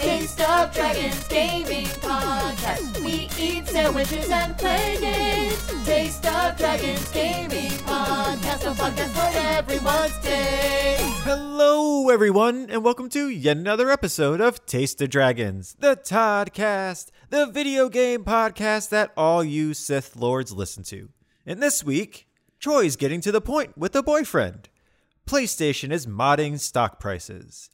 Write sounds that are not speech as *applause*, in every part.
Taste of Dragons Gaming Podcast. We eat sandwiches and play games. Taste of Dragons Gaming Podcast. A podcast for everyone's taste. Hello, everyone, and welcome to yet another episode of Taste of Dragons, the Toddcast, the video game podcast that all you Sith Lords listen to. And this week, Troy's getting to the point with a boyfriend. PlayStation is modding stock prices.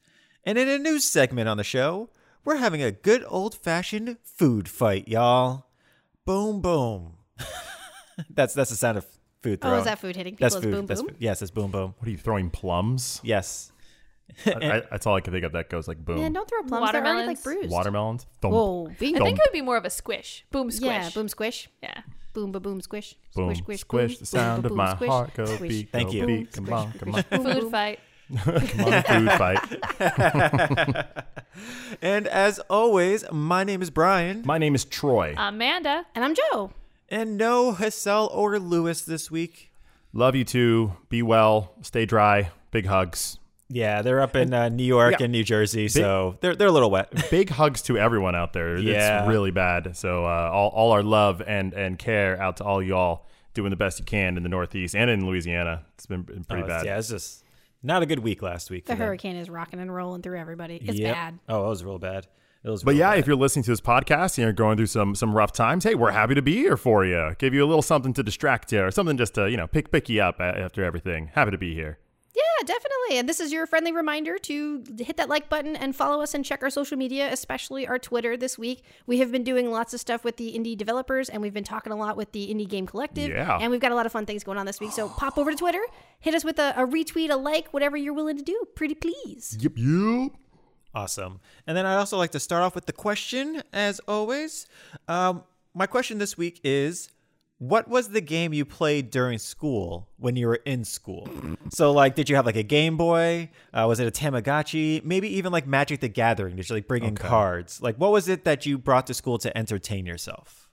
And in a news segment on the show, we're having a good old fashioned food fight, y'all. Boom, boom. *laughs* that's that's the sound of food throwing. Oh, is that food hitting That's people? Is food. boom that's boom? food. Yes, it's boom, boom. What are you throwing plums? Yes. I, I, that's all I can think of. That goes like boom. Man, don't throw plums. They're already like Watermelons? bruised. Watermelons. Thump. Whoa, bing. I think it would be more of a squish. Boom squish. Yeah, boom squish. Yeah. Boom, ba boom, squish. Boom. Squish, squish, Squish. boom. The sound Boom, of ba, my squish. heart go Squish. beat. Thank go you. Beat. Boom, Come on, come on, Food fight. *laughs* come on, food fight. *laughs* And as always, my name is Brian. My name is Troy. Amanda. And I'm Joe. And no Hassel or Lewis this week. Love you too. Be well. Stay dry. Big hugs. Yeah, they're up in uh, New York Yeah. and New Jersey, so they're they're a little wet. *laughs* Big hugs to everyone out there. Yeah. It's really bad. So uh, all, all our love and, and care out to all y'all doing the best you can in the Northeast and in Louisiana. It's been been pretty Oh, bad. Yeah, it's just not a good week last week. The for them. hurricane is rocking and rolling through everybody. It's Yep. bad. Oh, it was real bad. It was. But real yeah, bad. if you're listening to this podcast and you're going through some some rough times, hey, we're happy to be here for you. Give you a little something to distract you, or something just to you know pick pick you up after everything. Happy to be here. Yeah, definitely. And this is your friendly reminder to hit that like button and follow us and check our social media, especially our Twitter this week. We have been doing lots of stuff with the indie developers and we've been talking a lot with the Indie Game Collective. Yeah. And we've got a lot of fun things going on this week. So pop over to Twitter, hit us with a, a retweet, a like, whatever you're willing to do. Pretty please. Yep, yep. Awesome. And then I also like to start off with the question, as always. Um, my question this week is what was the game you played during school when you were in school? So, like, did you have like a Game Boy? Uh, was it a Tamagotchi? Maybe even like Magic the Gathering? Did you like bring in cards? Like, what was it that you brought to school to entertain yourself?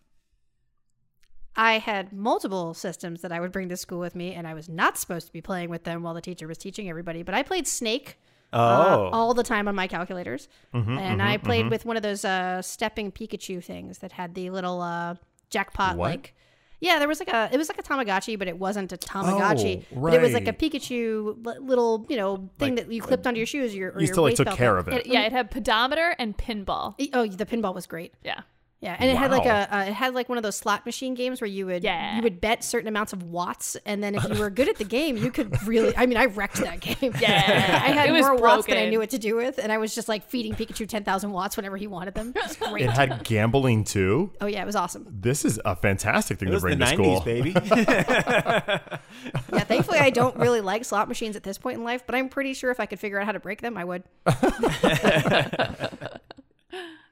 I had multiple systems that I would bring to school with me, and I was not supposed to be playing with them while the teacher was teaching everybody. But I played Snake uh, Oh. all the time on my calculators, Mm-hmm, and I played with one of those uh, stepping Pikachu things that had the little uh, jackpot like. Yeah, there was like a it was like a Tamagotchi, but it wasn't a Tamagotchi. Oh, But it was like a. Pikachu little you know thing Like, that you clipped onto your shoes. Or your, or You your still like took belt care thing. of it. It, yeah, it had pedometer and pinball. Oh, the pinball was great. Yeah. Yeah, and it had like a uh, it had like one of those slot machine games where you would Yeah. you would bet certain amounts of watts, and then if you were *laughs* good at the game, you could really. I mean, I wrecked that game. Yeah. *laughs* I had It was more watts than I knew what to do with, and I was just like feeding Pikachu ten thousand watts whenever he wanted them. It was *laughs* great. It had gambling too. oh yeah, it was awesome. This is a fantastic thing It to was the bring to 90s, school. baby. Yeah, thankfully I don't really like slot machines at this point in life, but I'm pretty sure if I could figure out how to break them, I would.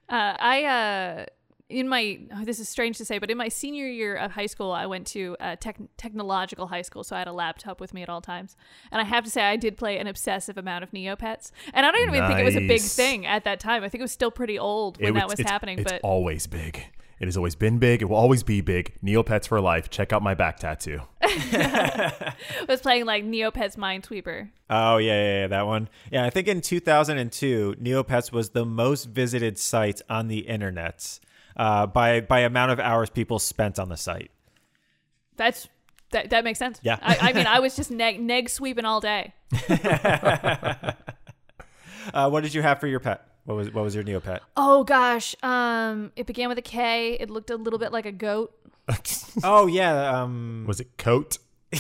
Uh, I uh, in my oh, this is strange to say, but in my senior year of high school, I went to a tech, technological high school, so I had a laptop with me at all times. And I have to say, I did play an obsessive amount of Neopets, and I don't even think it was a big thing at that time. I think it was still pretty old when It that was it's, happening. It's but always big. It has always been big. It will always be big. Neopets for life. Check out my back tattoo. I *laughs* *laughs* was playing like Neopets Minesweeper. Oh yeah, yeah, yeah, that one. Yeah, I think in 2002, Neopets was the most visited site on the internet uh, by by amount of hours people spent on the site. That's that, that makes sense. Yeah. I, I mean, I was just neg, neg sweeping all day. *laughs* Uh, what did you have for your pet? What was what was your Neopet? Oh gosh, um, it began with a K. It looked a little bit like a goat. *laughs* oh yeah, um, Was it coat? *laughs*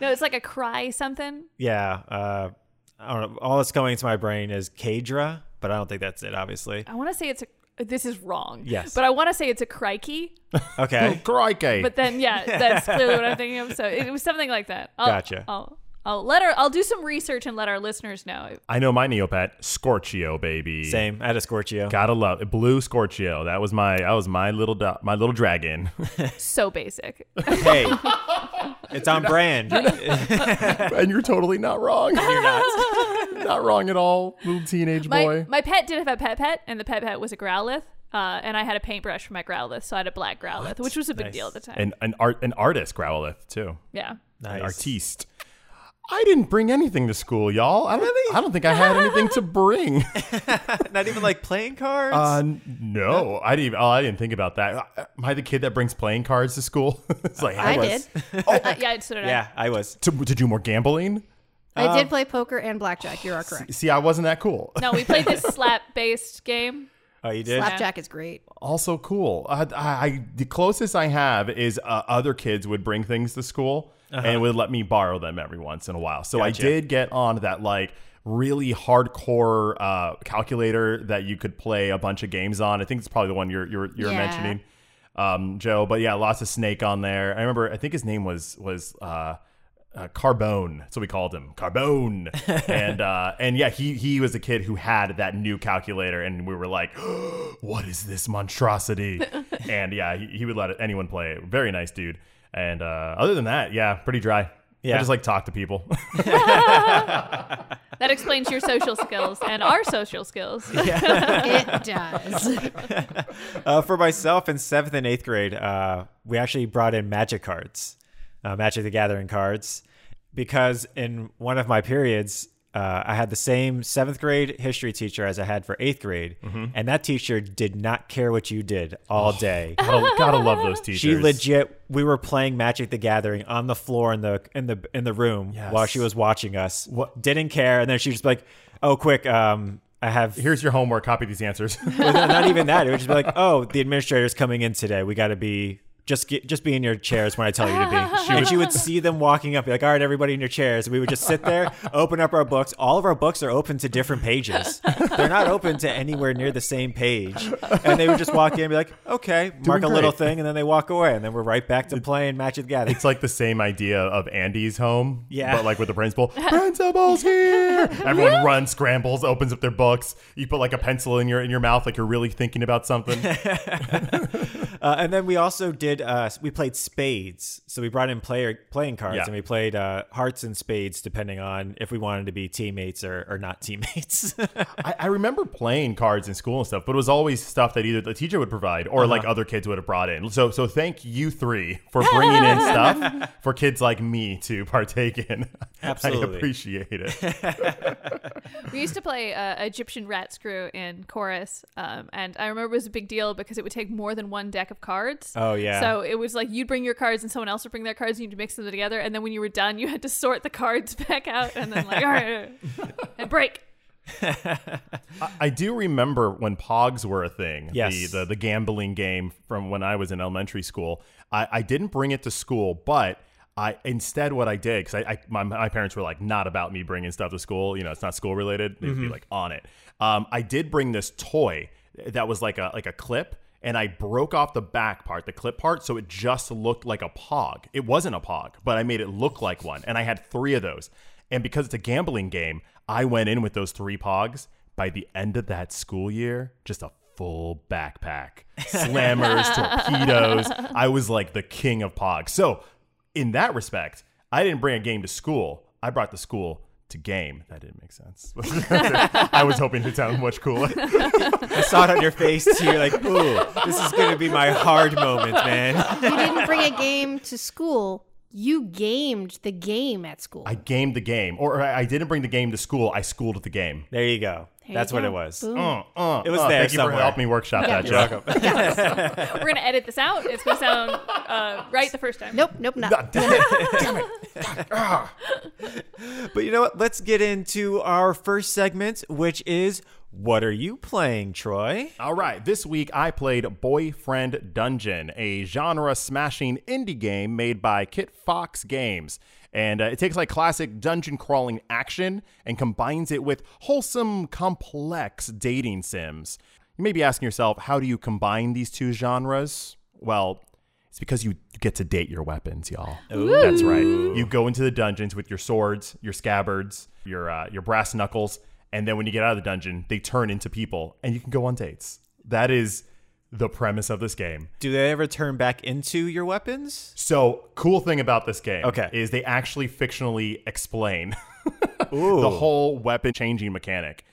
No, it's like a cry something. yeah. Uh, I don't know. All that's going into my brain is Kadra, but I don't think that's it. Obviously. I want to say it's a. This is wrong. Yes. But I want to say it's a crikey. Okay. Oh, crikey. But then, yeah, *laughs* that's clearly what I'm thinking of. So it was something like that. I'll, Gotcha. I'll, I'll let her. I'll do some research and let our listeners know. I know my Neopet, Scorchio, baby. Same. I had a Scorchio. Gotta love it. Blue Scorchio. That was my that was my little do- my little dragon. *laughs* So basic. Hey, *laughs* it's on brand. *laughs* and you're totally not wrong. You're not. not wrong at all, little teenage My boy. my pet did have a pet pet, and the pet pet was a Growlithe. Uh, and I had a paintbrush for my Growlithe, so I had a black Growlithe, which was a big Nice. deal at the time. and an art an artist Growlithe too. yeah. An Nice. artiste. I didn't bring anything to school, y'all. I don't, I don't think I had anything to bring. *laughs* *laughs* Not even like playing cards. Uh, no, I didn't. Even, oh, I didn't think about that. Uh, Am I the kid that brings playing cards to school? *laughs* it's like I, was. did. Uh, yeah, so did I. yeah, I was. to, to do more gambling. I did play poker and blackjack. You are correct. See, I wasn't that cool. No, we played this slap-based game. Oh, you did. Blackjack is great. also cool. I, I, I the closest I have is uh, other kids would bring things to school and would let me borrow them every once in a while. So I did get on that like really hardcore uh, calculator that you could play a bunch of games on. I think it's probably the one you're you're, you're Yeah. mentioning, um, Joe. But yeah, lots of Snake on there. I remember. I think his name was was. Uh, uh, Carbone, so we called him, Carbone, *laughs* and uh, and yeah, he he was a kid who had that new calculator, and we were like, *gasps* "What is this monstrosity?" *laughs* and yeah, he, he would let anyone play. Very nice dude. And uh, other than that, yeah, pretty dry. Yeah. I just like talk to people. *laughs* That explains your social skills and our social skills. *laughs* It does. *laughs* Uh, for myself in seventh and eighth grade, uh, we actually brought in magic cards, uh, Magic the Gathering cards, because in one of my periods, uh, I had the same seventh grade history teacher as I had for eighth grade, and that teacher did not care what you did all day. *laughs* gotta, gotta love those teachers. She legit. We were playing Magic the Gathering on the floor in the in the in the room Yes. while she was watching us. What- Didn't care, and then she was just like, "Oh, quick! Um, I have Here's your homework. Copy these answers. *laughs* well, not even that. It would just be like, *laughs* oh, the administrator's coming in today. We got to be just get, just be in your chairs when I tell you to be. *laughs* and she would see them walking up, be like, all right, everybody in your chairs. And we would just sit there, *laughs* open up our books. All of our books are open to different pages. They're not open to anywhere near the same page. And they would just walk in and be like, okay, mark a little thing, and then they walk away, and then we're right back to playing Magic the Gathering. It's like the same idea of Andy's home, Yeah. but like with the principal. *laughs* Principal's here. Everyone runs, scrambles, opens up their books. You put like a pencil in your in your mouth, like you're really thinking about something. Uh, and then we also did uh, we played spades. So we brought in player playing cards Yeah. and we played uh, hearts and spades depending on if we wanted to be teammates or, or not teammates. *laughs* I, I remember playing cards in school and stuff, but it was always stuff that either the teacher would provide or like other kids would have brought in. So so thank you three for bringing in *laughs* stuff for kids like me to *laughs* partake in. Absolutely. I appreciate it. We used to play uh, Egyptian rat screw in chorus, um, and I remember it was a big deal because it would take more than one deck of cards. Oh, yeah. So it was like you'd bring your cards and someone else would bring their cards, and you'd mix them together, and then when you were done, you had to sort the cards *laughs* back out, and then like all right, *laughs* *laughs* and break. I do remember when Pogs were a thing. Yes. The, the the gambling game from when I was in elementary school. I, I didn't bring it to school, but I instead what I did because I, I my, my parents were like not about me bringing stuff to school. You know, it's not school related. They'd be like on it. Um, I did bring this toy that was like a like a clip. And I broke off the back part, the clip part, so it just looked like a pog. It wasn't a pog, but I made it look like one. And I had three of those. And because it's a gambling game, I went in with those three pogs. By the end of that school year, just a full backpack, *laughs* slammers, torpedoes. I was like the king of pogs. So, in that respect, I didn't bring a game to school. I brought the school to game. That didn't make sense. *laughs* I was hoping to sound much cooler. I saw it on your face too. You're like, ooh, this is going to be my hard moment, man. You didn't bring a game to school. You gamed the game at school. I gamed the game, or I I didn't bring the game to school. I schooled the game. There you go. There That's you what go. it was. Boom. Uh, uh, It was uh, there Thank you for helping me workshop that, You're Joe. welcome. *laughs* We're gonna edit this out. It's gonna sound uh, right the first time. Nope, nope, not. God damn it! *laughs* Damn it! God, ah. But you know what? Let's get into our first segment, which is what are you playing, Troy? All right, this week I played Boyfriend Dungeon, a genre smashing indie game made by Kitfox Games. And uh, it takes like classic dungeon crawling action and combines it with wholesome, complex dating sims. You may be asking yourself, how do you combine these two genres? Well, it's because you get to date your weapons, y'all. That's right. You go into the dungeons with your swords, your scabbards, your uh, your brass knuckles, and then when you get out of the dungeon, they turn into people, and you can go on dates. That is the premise of this game. Do they ever turn back into your weapons? So, cool thing about this game Okay. is they actually fictionally explain *laughs* the whole weapon changing mechanic.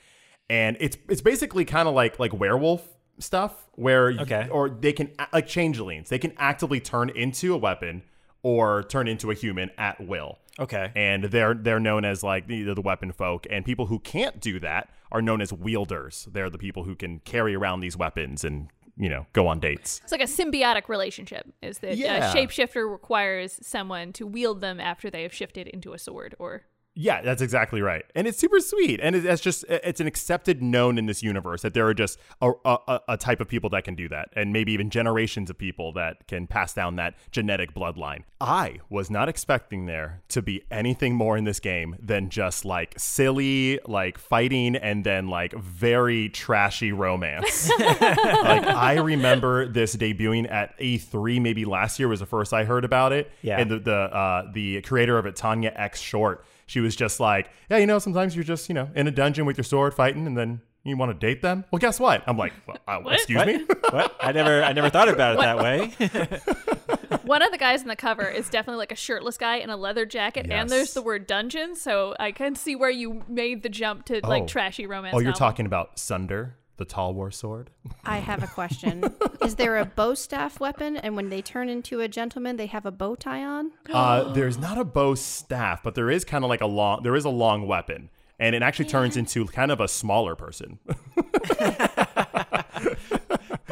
And it's it's basically kind of like like werewolf stuff where you- Okay. or they can like changelings. They can actively turn into a weapon or turn into a human at will. Okay. and they're they're known as like the, the weapon folk and people who can't do that are known as wielders they're the people who can carry around these weapons and you know go on dates It's like a symbiotic relationship. Is that uh, Yeah. a shapeshifter requires someone to wield them after they have shifted into a sword or yeah that's exactly right. And it's super sweet. And it's just it's an accepted known in this universe that there are just a, a, a type of people that can do that. And maybe even generations of people that can pass down that genetic bloodline. I was not expecting there to be anything more in this game than just like silly like fighting and then like very trashy romance. *laughs* Like I remember this debuting at E3 maybe last year was the first I heard about it. Yeah. And the the uh, the creator of it, Tanya X Short, she was just like, yeah, you know, sometimes you're just you know in a dungeon with your sword fighting, and then you want to date them. Well, guess what? I'm like, well, uh, excuse What? me. *laughs* what? I never I never thought about it that way. *laughs* one of the guys in the cover is definitely like a shirtless guy in a leather jacket, Yes. and there's the word dungeon. So I can see where you made the jump to like Oh. trashy romance. oh, you're novel. talking about Sunder, the Talwar sword. I have a question. Is there a bow staff weapon, and when they turn into a gentleman, they have a bow tie on? *gasps* Uh, there's not a bow staff, but there is kind of like a long. There is a long weapon, and it actually turns into kind of a smaller person. *laughs*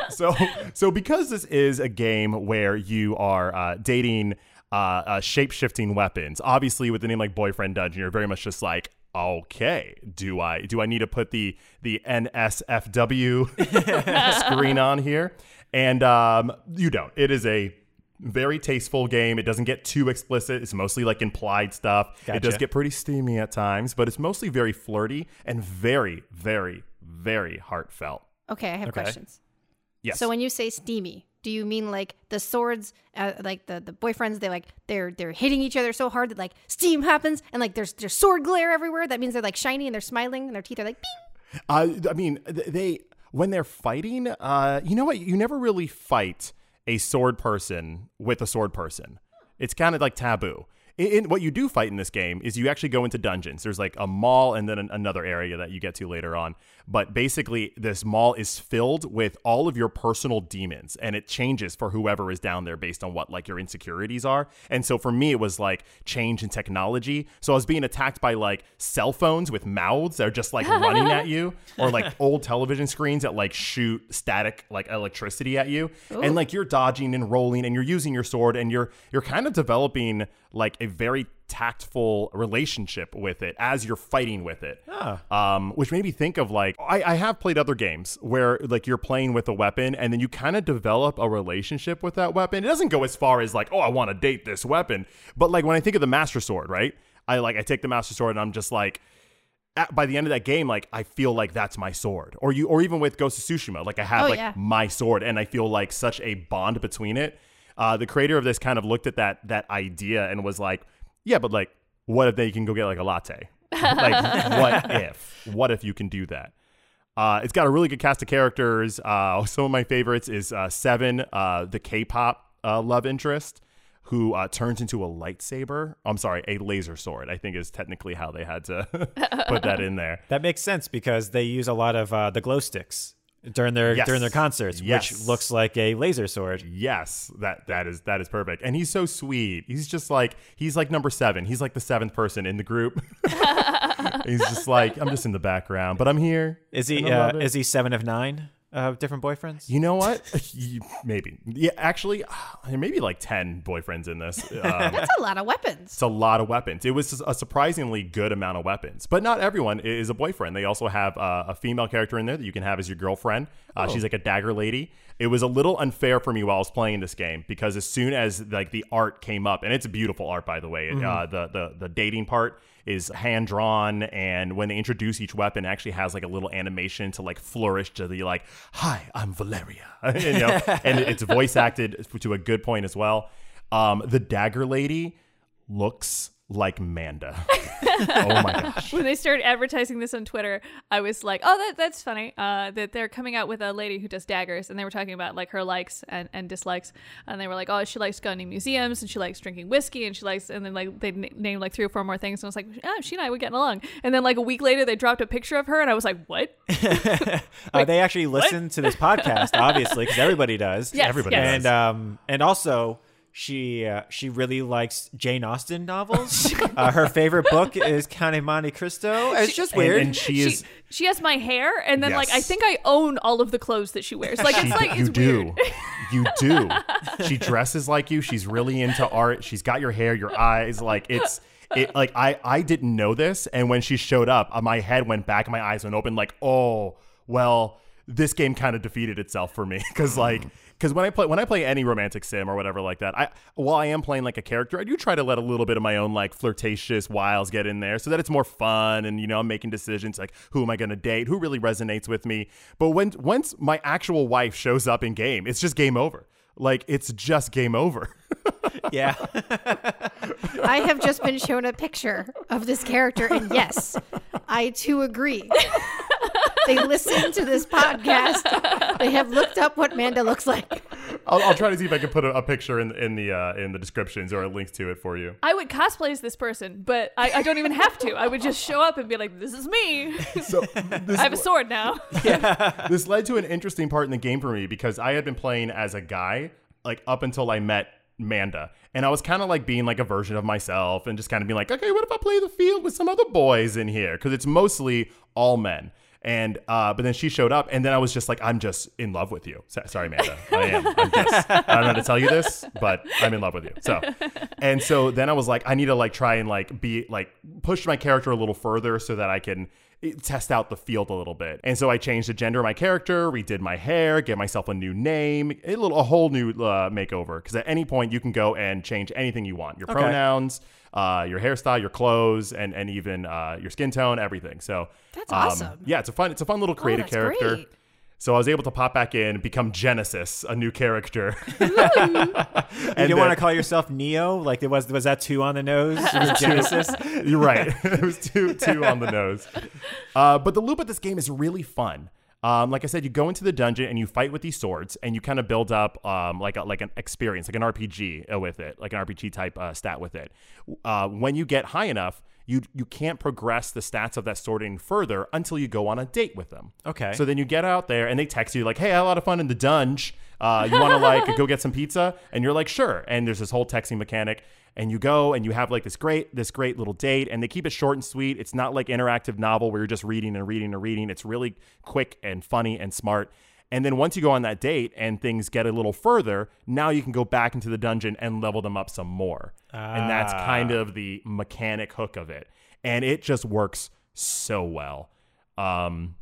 so, so because this is a game where you are uh, dating uh, uh, shape shifting weapons, obviously with the name like Boyfriend Dungeon, you're very much just like. Okay, do I do I need to put the the NSFW *laughs* screen on here? And um, you don't. It is a very tasteful game. It doesn't get too explicit. It's mostly like implied stuff. It does get pretty steamy at times, but it's mostly very flirty and very, very, very heartfelt. Okay, I have Okay. questions. Yes. So when you say steamy, do you mean like the swords, uh, like the, the boyfriends? They like they're they're hitting each other so hard that like steam happens, and like there's there's sword glare everywhere. That means they're like shiny and they're smiling, and their teeth are like. Bing! Uh, I mean, they when they're fighting, uh, you know what? You never really fight a sword person with a sword person. It's kind of like taboo. In, in what you do fight in this game is you actually go into dungeons. There's like a mall and then an, another area that you get to later on. But basically, this mall is filled with all of your personal demons, and it changes for whoever is down there based on what like your insecurities are. And so for me, it was like change in technology. So I was being attacked by like cell phones with mouths that are just like running at you, *laughs* or like old television screens that like shoot static like electricity at you, and like you're dodging and rolling, and you're using your sword, and you're you're kind of developing like a very tactful relationship with it as you're fighting with it. Um, which made me think of like I, I have played other games where like you're playing with a weapon and then you kind of develop a relationship with that weapon. It doesn't go as far as like, oh, I want to date this weapon. But like when I think of the Master Sword, right? I like I take the Master Sword and I'm just like at, by the end of that game, like I feel like that's my sword. Or you, or even with Ghost of Tsushima, like I have Oh, like yeah. my sword, and I feel like such a bond between it. Uh, the creator of this kind of looked at that that idea and was like, yeah, but like, what if they can go get like a latte? *laughs* like, what if? What if you can do that? Uh, it's got a really good cast of characters. Uh, *laughs* some of my favorites is uh, Seven, uh, the K-pop uh, love interest, who uh, turns into a lightsaber. I'm sorry, a laser sword. I think is technically how they had to *laughs* put that in there. That makes sense because they use a lot of uh, the glow sticks during their Yes. during their concerts, Yes. which looks like a laser sword. Yes, that that is that is perfect. And he's so sweet. He's just like he's like number seven. He's like the seventh person in the group. *laughs* he's just like I'm just in the background, but I'm here. Is he uh, is he seven of nine uh, different boyfriends? You know what? *laughs* You- maybe. Yeah, actually, *sighs* there may be like ten boyfriends in this. *laughs* Um, That's a lot of weapons. It's a lot of weapons. It was a surprisingly good amount of weapons, but not everyone is a boyfriend. They also have uh, a female character in there that you can have as your girlfriend. Uh, She's like a dagger lady. It was a little unfair for me while I was playing this game because as soon as like the art came up, and it's a beautiful art by the way, uh, the the the dating part is hand drawn, and when they introduce each weapon, actually has like a little animation to like flourish to the like, "Hi, I'm Valeria," *laughs* you know, and it's voice acted to a good point as well. Um, the dagger lady looks like Manda. *laughs* oh my gosh. when they started advertising this on Twitter, I was like, "Oh, that that's funny." Uh, that they're coming out with a lady who does daggers, and they were talking about like her likes and, and dislikes, and they were like, "Oh, she likes going to museums, and she likes drinking whiskey, and she likes," and then like they n- named like three or four more things, and I was like, "Oh, she and I were getting along." And then like a week later, they dropped a picture of her, and I was like, "What?" *laughs* Uh, *laughs* they actually listen to this podcast, obviously, because everybody does. Yes, Everybody yes. and um, and also she uh, she really likes Jane Austen novels. *laughs* uh, her favorite book is Count of Monte Cristo. It's just And- weird. And, she She, is. she has my hair, and then like I think I own all of the clothes that she wears. Like She- it's like you it's do. weird. You do. *laughs* She dresses like you. She's really into art. She's got your hair, your eyes. Like it's it. Like I I didn't know this, and when she showed up, uh, my head went back, my eyes went open. Like oh well, this game kind of defeated itself for me because like. Because when I play when I play any romantic sim or whatever like that, I while I am playing like a character, I do try to let a little bit of my own like flirtatious wiles get in there so that it's more fun and you know I'm making decisions like who am I going to date, who really resonates with me. But when once my actual wife shows up in game, it's just game over. Like it's just game over. *laughs* yeah. I have just been shown a picture of this character, and yes, I too agree. *laughs* they listen to this podcast. They have looked up what Manda looks like. I'll, I'll try to see if I can put a, a picture in in the uh, in the descriptions or a link to it for you. I would cosplay as this person, but I, I don't even have to. I would just show up and be like, "This is me. *laughs* So *laughs* this, I have a sword now." *laughs* this led to an interesting part in the game for me because I had been playing as a guy like up until I met Manda. And I was kind of like being like a version of myself and just kind of being like, okay, what if I play the field with some other boys in here? Because it's mostly all men. And uh, but then she showed up, and then I was just like, I'm just in love with you. So, sorry, Amanda, I am. I'm just, I don't know how to tell you this, but I'm in love with you. So, and so then I was like, I need to like try and like be like push my character a little further so that I can eh, test out the field a little bit. And so I changed the gender of my character, redid my hair, get myself a new name, a little a whole new uh, makeover. Because at any point you can go and change anything you want, your Okay. pronouns, uh, your hairstyle, your clothes, and and even uh, your skin tone, everything. So That's um, awesome. Yeah, it's a fun it's a fun little creative that's character. great. So I was able to pop back in, become Genesis, a new character. *laughs* *laughs* you didn't want to call yourself Neo? Like it was was that two on the nose? *laughs* It was Genesis. You're right. it was two two on the nose. Uh, but the loop of this game is really fun. Um, like I said, you go into the dungeon and you fight with these swords, and you kind of build up um, like a, like an experience, like an RPG uh, with it, like an RPG type uh, stat with it. Uh, when you get high enough, you you can't progress the stats of that sword any further until you go on a date with them. Okay. So then you get out there and they text you like, "Hey, I had a lot of fun in the dungeon. Uh, you want to like *laughs* go get some pizza?" And you're like, "Sure." And there's this whole texting mechanic, and you go and you have like this great this great little date, and they keep it short and sweet. It's not like interactive novel where you're just reading and reading and reading. It's really quick and funny and smart. And then once you go on that date and things get a little further, now you can go back into the dungeon and level them up some more. And that's kind of the mechanic hook of it. And it just works so well. Um,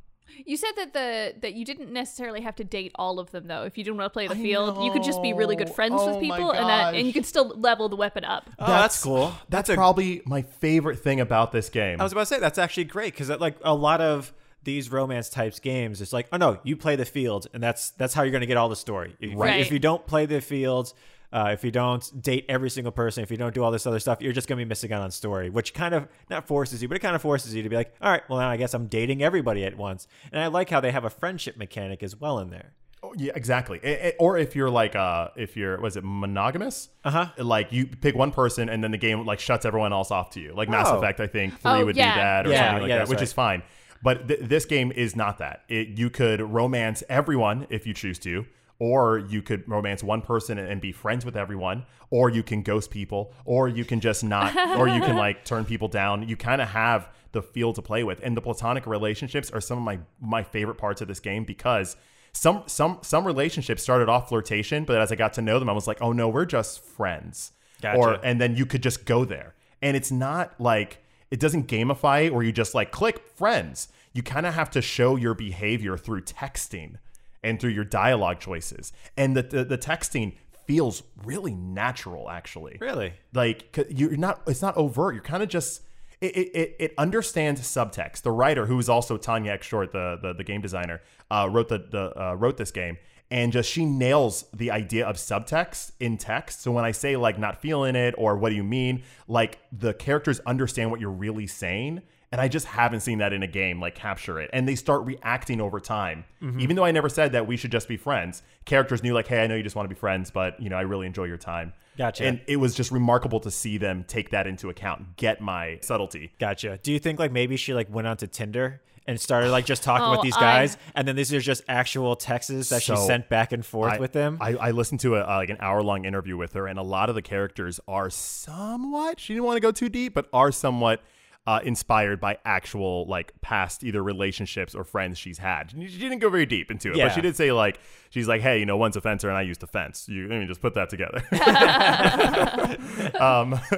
You said that the that you didn't necessarily have to date all of them though. If you didn't want to play the field, you could just be really good friends Oh with people, and that and you could still level the weapon up. Oh, that's, cool. That's, a- probably my favorite thing about this game. I was about to say that's actually great because like a lot of these romance types games, it's like, oh no, you play the field, and that's that's how you're going to get all the story. If, Right. if you don't play the field, uh, if you don't date every single person, if you don't do all this other stuff, you're just going to be missing out on story, which kind of not forces you, but it kind of forces you to be like, all right, well now I guess I'm dating everybody at once. And I like how they have a friendship mechanic as well in there. Oh, yeah, exactly. I- I- or if you're like, uh, if you're, was it monogamous? Uh-huh. Like you pick one person and then the game like shuts everyone else off to you. Like Mass Oh. Effect, I think three Oh, would yeah. do that or Yeah, something like yeah, that, which right. is fine. But th- this game is not that. It, you could romance everyone if you choose to, or you could romance one person and, be friends with everyone, or you can ghost people, or you can just not, or you can like turn people down. You kind of have the field to play with, and the platonic relationships are some of my my favorite parts of this game because some some some relationships started off flirtation, but as I got to know them, I was like, oh no, we're just friends. Gotcha. Or and then you could just go there, and it's not like it doesn't gamify where you just like click friends. You kind of have to show your behavior through texting and through your dialogue choices, and the the, the texting feels really natural actually. Really? Like, you're not it's not overt. You're kind of just it, it, it- understands subtext. The writer who is also tanya x short the, the, the game designer uh, wrote the, the uh, wrote this game. And just she nails the idea of subtext in text. So when i say like not feeling it or what do you mean like the characters understand what you're really saying and I just haven't seen that in a game like capture it. And they start reacting over time. Even though I never said that we should just be friends, characters knew like, hey, I know you just want to be friends, but you know, I really enjoy your time. Gotcha. And it was just remarkable to see them take that into account, get my subtlety. Gotcha. Do you think like maybe she like went onto Tinder and started like just talking Oh, with these I- guys, and then these are just actual texts that she sent back and forth I, with them? I, I listened to a, uh, like an hour long interview with her, and a lot of the characters are somewhat. She didn't want to go too deep, but are somewhat uh, inspired by actual like past either relationships or friends she's had. She didn't go very deep into it, Yeah. but she did say like she's like, hey, you know, one's a fencer and I used a fence. You let me just put that together. *laughs* *laughs* um, *laughs*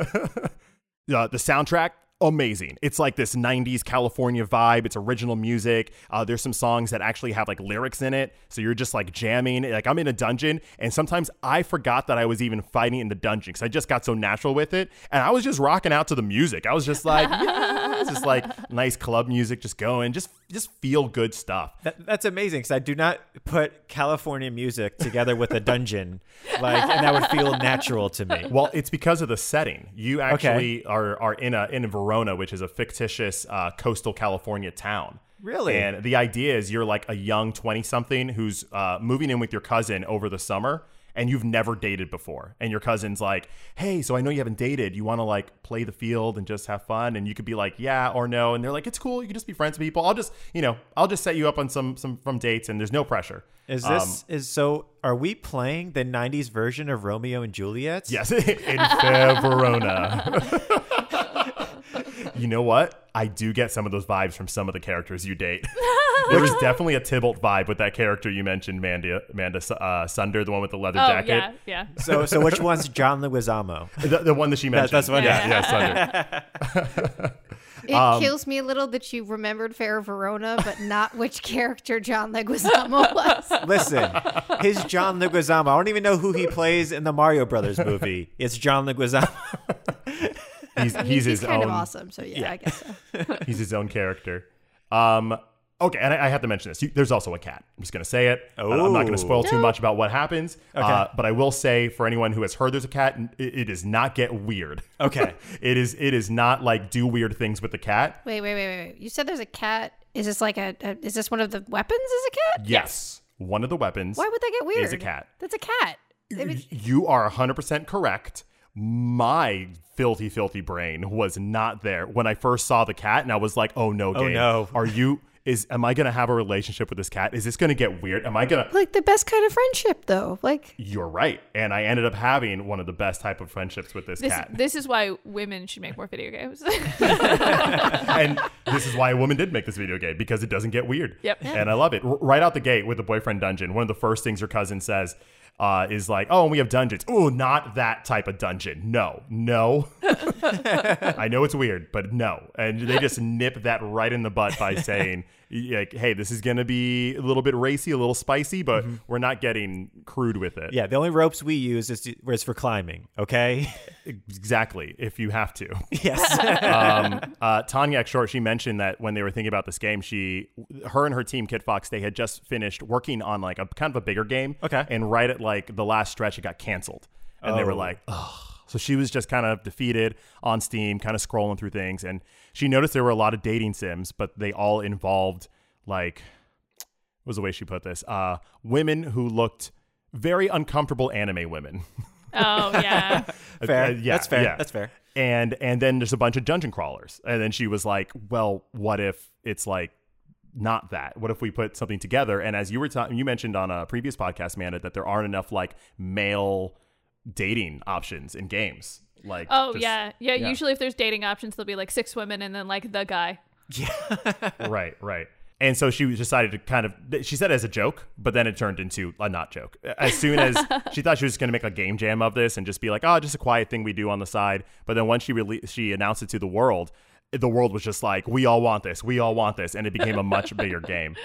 uh, the soundtrack amazing. It's like this 90s california vibe. It's original music. Uh, there's some songs that actually have like lyrics in it. So you're just like jamming. Like i'm in a dungeon and sometimes i forgot that i was even fighting in the dungeon because i just got so natural with it and i was just rocking out to the music. I was just like *laughs* yeah it's just like nice club music just going. Just just feel good stuff. That, that's amazing because I do not put California music together with a *laughs* dungeon, like, and that would feel natural to me. Well, it's because of the setting. You actually are are in a in Verona, which is a fictitious uh, coastal California town. Really? And the idea is you're like a young twenty something who's uh, moving in with your cousin over the summer, and you've never dated before. And your cousin's like, "Hey, so I know you haven't dated. You want to like play the field and just have fun?" And you could be like, "Yeah" or "No," and they're like, "It's cool. You can just be friends with people. I'll just you know I'll just set you up on some some from dates, and there's no pressure." Is Um, this is so? Are we playing the '90s version of Romeo and Juliet? Yes, *laughs* in Verona. *laughs* you know what? I do get some of those vibes from some of the characters you date. *laughs* there was definitely a Tybalt vibe with that character you mentioned, Amanda, Amanda uh, Sunder, the one with the leather Oh jacket. yeah, yeah. So, so which one's John Leguizamo? The, the one that she mentioned. that's one- Yeah, yeah, Sunder. *laughs* It Um, kills me a little that you remembered Fair Verona, but not which character John Leguizamo *laughs* was. Listen, his John Leguizamo. I don't even know who he plays in the Mario Brothers movie. It's John Leguizamo. *laughs* He's, I mean, he's he's, his kind own. of awesome, so yeah, I guess so. *laughs* He's his own character. Um, okay, and I, I have to mention this. You, there's also a cat. I'm just going to say it. I- I'm not going to spoil too much about what happens. Uh, but I will say, for anyone who has heard there's a cat, it, it does not get weird. Okay. *laughs* it is. It is not like do weird things with the cat. Wait, wait, wait, wait. You said there's a cat. Is this like a, a is this one of the weapons as a cat? Yes, one of the weapons. Why would that get weird? Is a cat. That's a cat. I mean, You are 100% correct. My filthy, filthy brain was not there when I first saw the cat, and I was like, "Oh no, oh, Gabe, no. Are you? Is am I gonna have a relationship with this cat? Is this gonna get weird? Am I gonna?" like the best kind of friendship, though. Like, You're right, and I ended up having one of the best type of friendships with this, This cat. this is why women should make more video games. *laughs* *laughs* and this is why a woman did make this video game because it doesn't get weird. Yep. And I love it. R- right out the gate with the boyfriend dungeon, one of the first things your cousin says uh, is like, "Oh, and we have dungeons. Oh, not that type of dungeon. No, no. *laughs* I know it's weird, but no." And they just nip that right in the butt by *laughs* saying, like, "Hey, this is gonna be a little bit racy, a little spicy, but we're not getting crude with it." Yeah, the only ropes we use is, to, is for climbing. Okay. exactly. If you have to. *laughs* yes. um, uh, Tanya Short, she mentioned that when they were thinking about this game, she, her and her team, Kitfox, they had just finished working on like a kind of a bigger game. Okay. And right at like the last stretch, it got canceled, and they were Oh. like, "Ugh." So she was just kind of defeated on Steam, kind of scrolling through things, and she noticed there were a lot of dating sims, but they all involved like, what was the way she put this? Uh, women who looked very uncomfortable anime women. oh yeah. *laughs* fair. Uh, yeah, That's fair. yeah. That's fair. And and then there's a bunch of dungeon crawlers. And then she was like, "Well, what if it's like not that? What if we put something together?" And as you were ta- you mentioned on a previous podcast, Amanda, that there aren't enough like male dating options in games. Like, Oh just- yeah. yeah. yeah. Usually, if there's dating options, there'll be like six women and then like the guy. Yeah, *laughs* right, right. And so she decided to kind of, she said it as a joke, but then it turned into a not joke. As soon as *laughs* she thought she was going to make a game jam of this and just be like, oh, just a quiet thing we do on the side. But then once she rele- she announced it to the world, the world was just like, we all want this, we all want this. And it became a much bigger *laughs* game.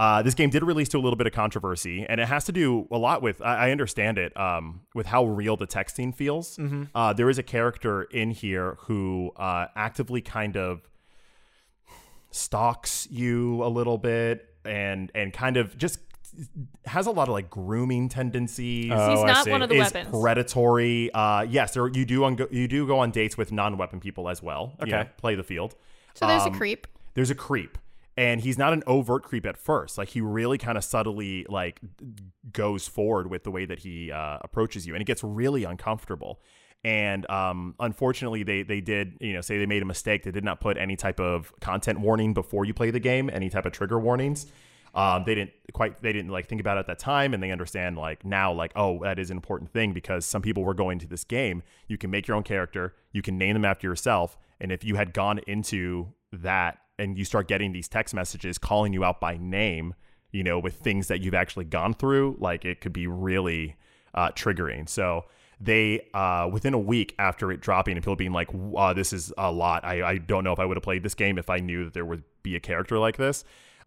Uh, this game did release to a little bit of controversy, and it has to do a lot with I, I understand it um, with how real the texting feels. Uh, there is a character in here who uh, actively kind of stalks you a little bit and and kind of just has a lot of like grooming tendencies. Oh, He's I not see. one of the is weapons. predatory. Uh, yes, there you do on go, you do go on dates with non-weapon people as well. You Okay. know, play the field. so there's Um, a creep. There's a creep, and he's not an overt creep at first. Like he really kind of subtly like goes forward with the way that he uh, approaches you, and it gets really uncomfortable. And um, unfortunately, they they did you know say they made a mistake. They did not put any type of content warning before you play the game, any type of trigger warnings. Um, they didn't quite they didn't like think about it at that time, and they understand like now like oh that is an important thing because some people were going to this game. You can make your own character, you can name them after yourself, and if you had gone into that and you start getting these text messages calling you out by name, you know, with things that you've actually gone through, like it could be really uh, triggering. So they uh, within a week after it dropping and people being like, uh, "This is a lot. I, I don't know if I would have played this game if I knew that there would be a character like this."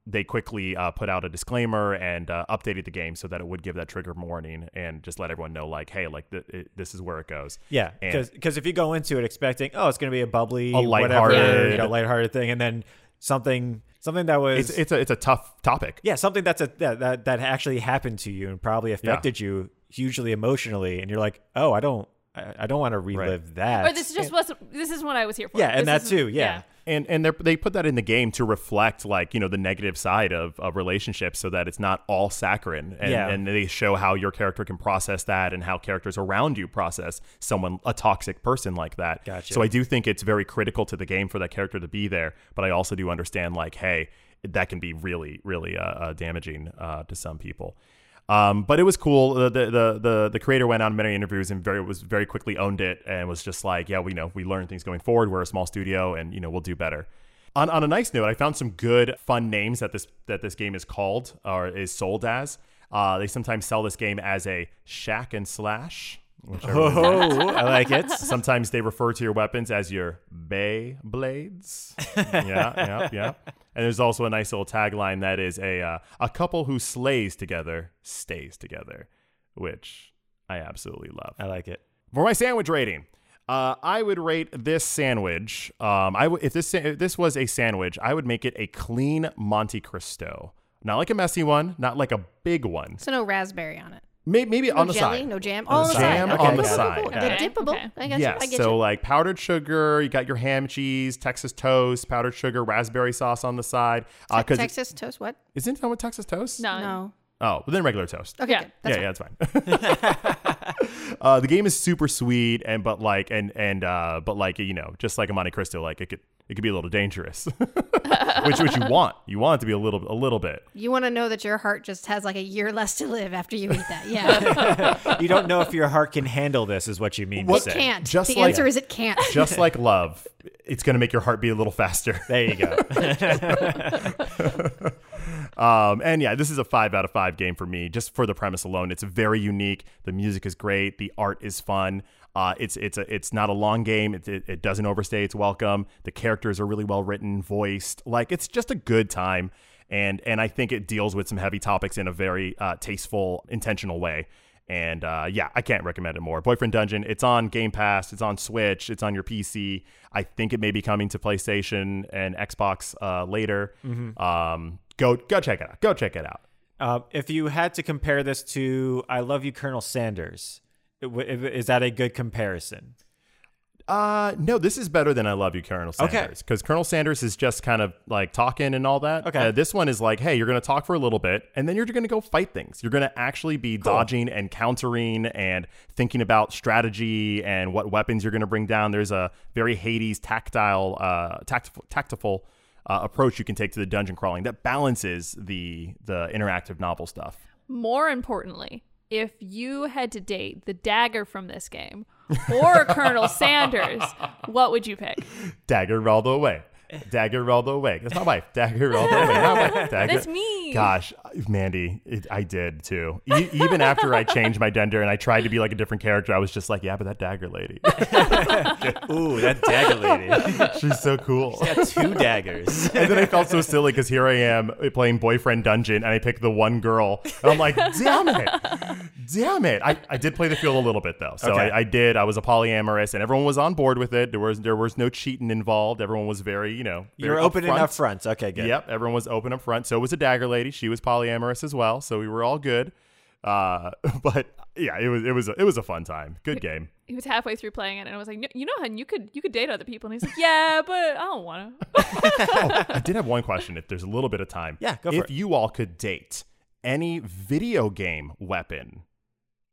They quickly uh, put out a disclaimer and uh, updated the game so that it would give that trigger warning and just let everyone know, like, "Hey, like th- it, this is where it goes." Yeah, And- because if you go into it expecting, oh, it's going to be a bubbly, A whatever, lighthearted- you know, lighthearted thing, and then something something that was It's it's a it's a tough topic. yeah something that's a that, that that actually happened to you and probably affected you hugely emotionally, and you're like, oh, I don't I, I don't want to relive that. Or this just was this is what I was here for. Yeah, and This that is- too, yeah. And and they they put that in the game to reflect like you know the negative side of, of relationships so that it's not all saccharine and, Yeah. and they show how your character can process that and how characters around you process someone a toxic person like that Gotcha. so i do think it's very critical to the game for that character to be there but i also do understand like hey that can be really really uh, uh, damaging uh, to some people um, but it was cool. The, the the the the creator went on many interviews and very was very quickly owned it and was just like, yeah, we know we learn things going forward. We're a small studio and you know we'll do better. On on a nice note, I found some good fun names that this that this game is called or is sold as. Uh, they sometimes sell this game as a shack and slash. Which I oh, I like it. Sometimes they refer to your weapons as your bay blades. *laughs* yeah, yeah, yeah. And there's also a nice little tagline that is a uh, a couple who slays together stays together, which I absolutely love. I like it. For my sandwich rating, uh, I would rate this sandwich. Um, I w- if this sa- if this was a sandwich, I would make it a clean Monte Cristo, not like a messy one, not like a big one. So no raspberry on it. Maybe, maybe No on the jelly, side. no jam. Oh, on the Jam side. on Okay, the cool, cool, side. cool. Okay, The dippable. okay. I got yes. I get so you. like powdered sugar, you got your ham cheese, Texas toast, powdered sugar, raspberry sauce on the side. Uh, cause it- Texas toast. What? isn't that with Texas toast? No. No. Oh, but then regular toast. Okay. Yeah. good. That's yeah, fine. yeah, it's fine. *laughs* *laughs* uh, the game is super sweet, and but like, and and uh, but like, you know, just like a Monte Cristo, like it could it could be a little dangerous, *laughs* which which you want. You want it to be a little a little bit. You want to know that your heart just has like a year less to live after you eat that. Yeah. *laughs* You don't know if your heart can handle this, is what you mean it to say. can't. Just the like- answer is it can't. Just like love, it's gonna make your heart beat a little faster. There you go. Um, and yeah, this is a five out of five game for me, just for the premise alone. It's very unique. The music is great. The art is fun. Uh, it's it's a it's not a long game. It, it, it doesn't overstay its welcome. The characters are really well written, voiced. Like it's just a good time. And and I think it deals with some heavy topics in a very uh, tasteful, intentional way. And uh, yeah, I can't recommend it more. Boyfriend Dungeon. It's on Game Pass. It's on Switch. It's on your PC. I think it may be coming to PlayStation and Xbox uh, later. Um, go go check it out. Go check it out. Uh, if you had to compare this to "I Love You, Colonel Sanders," is that a good comparison? Uh, no, this is better than I Love You, Colonel Sanders. Because Colonel Sanders is just kind of like talking and all that. Okay. Uh, this one is like, hey, you're going to talk for a little bit, and then you're going to go fight things. You're going to actually be dodging and countering and thinking about strategy and what weapons you're going to bring down. There's a very Hades tactile, uh, tactful, tactful uh, approach you can take to the dungeon crawling that balances the the interactive novel stuff. More importantly, if you had to date the dagger from this game or *laughs* Colonel Sanders, what would you pick? Dagger all the way. Dagger all the way. That's my wife. Dagger all the way. My wife. *laughs* Dagger. That's me. Gosh, Mandy, it, I did too. E- even after I changed my gender and I tried to be like a different character, I was just like, yeah, but that dagger lady, *laughs* Ooh, that dagger lady. *laughs* she's so cool. Got two daggers. And then I felt so silly because here I am uh, playing boyfriend dungeon and I picked the one girl. And I'm like, damn it. Damn it. I, I did play the field a little bit though. So Okay. I, I did. I was a polyamorous and everyone was on board with it. There was there was no cheating involved. Everyone was very, you know, You're very open upfront. and up front. Okay, good. Yep, everyone was open up front. So was a dagger lady. She was polyamorous as well. So we were all good. Uh, *laughs* but yeah, it was it was a, it was a fun time. Good game. He was halfway through playing it, and I was like, "You know, hun, you could you could date other people." And he's like, "Yeah, but I don't want to." oh, I did have one question. If there's a little bit of time, Yeah, go for if it. you all could date any video game weapon,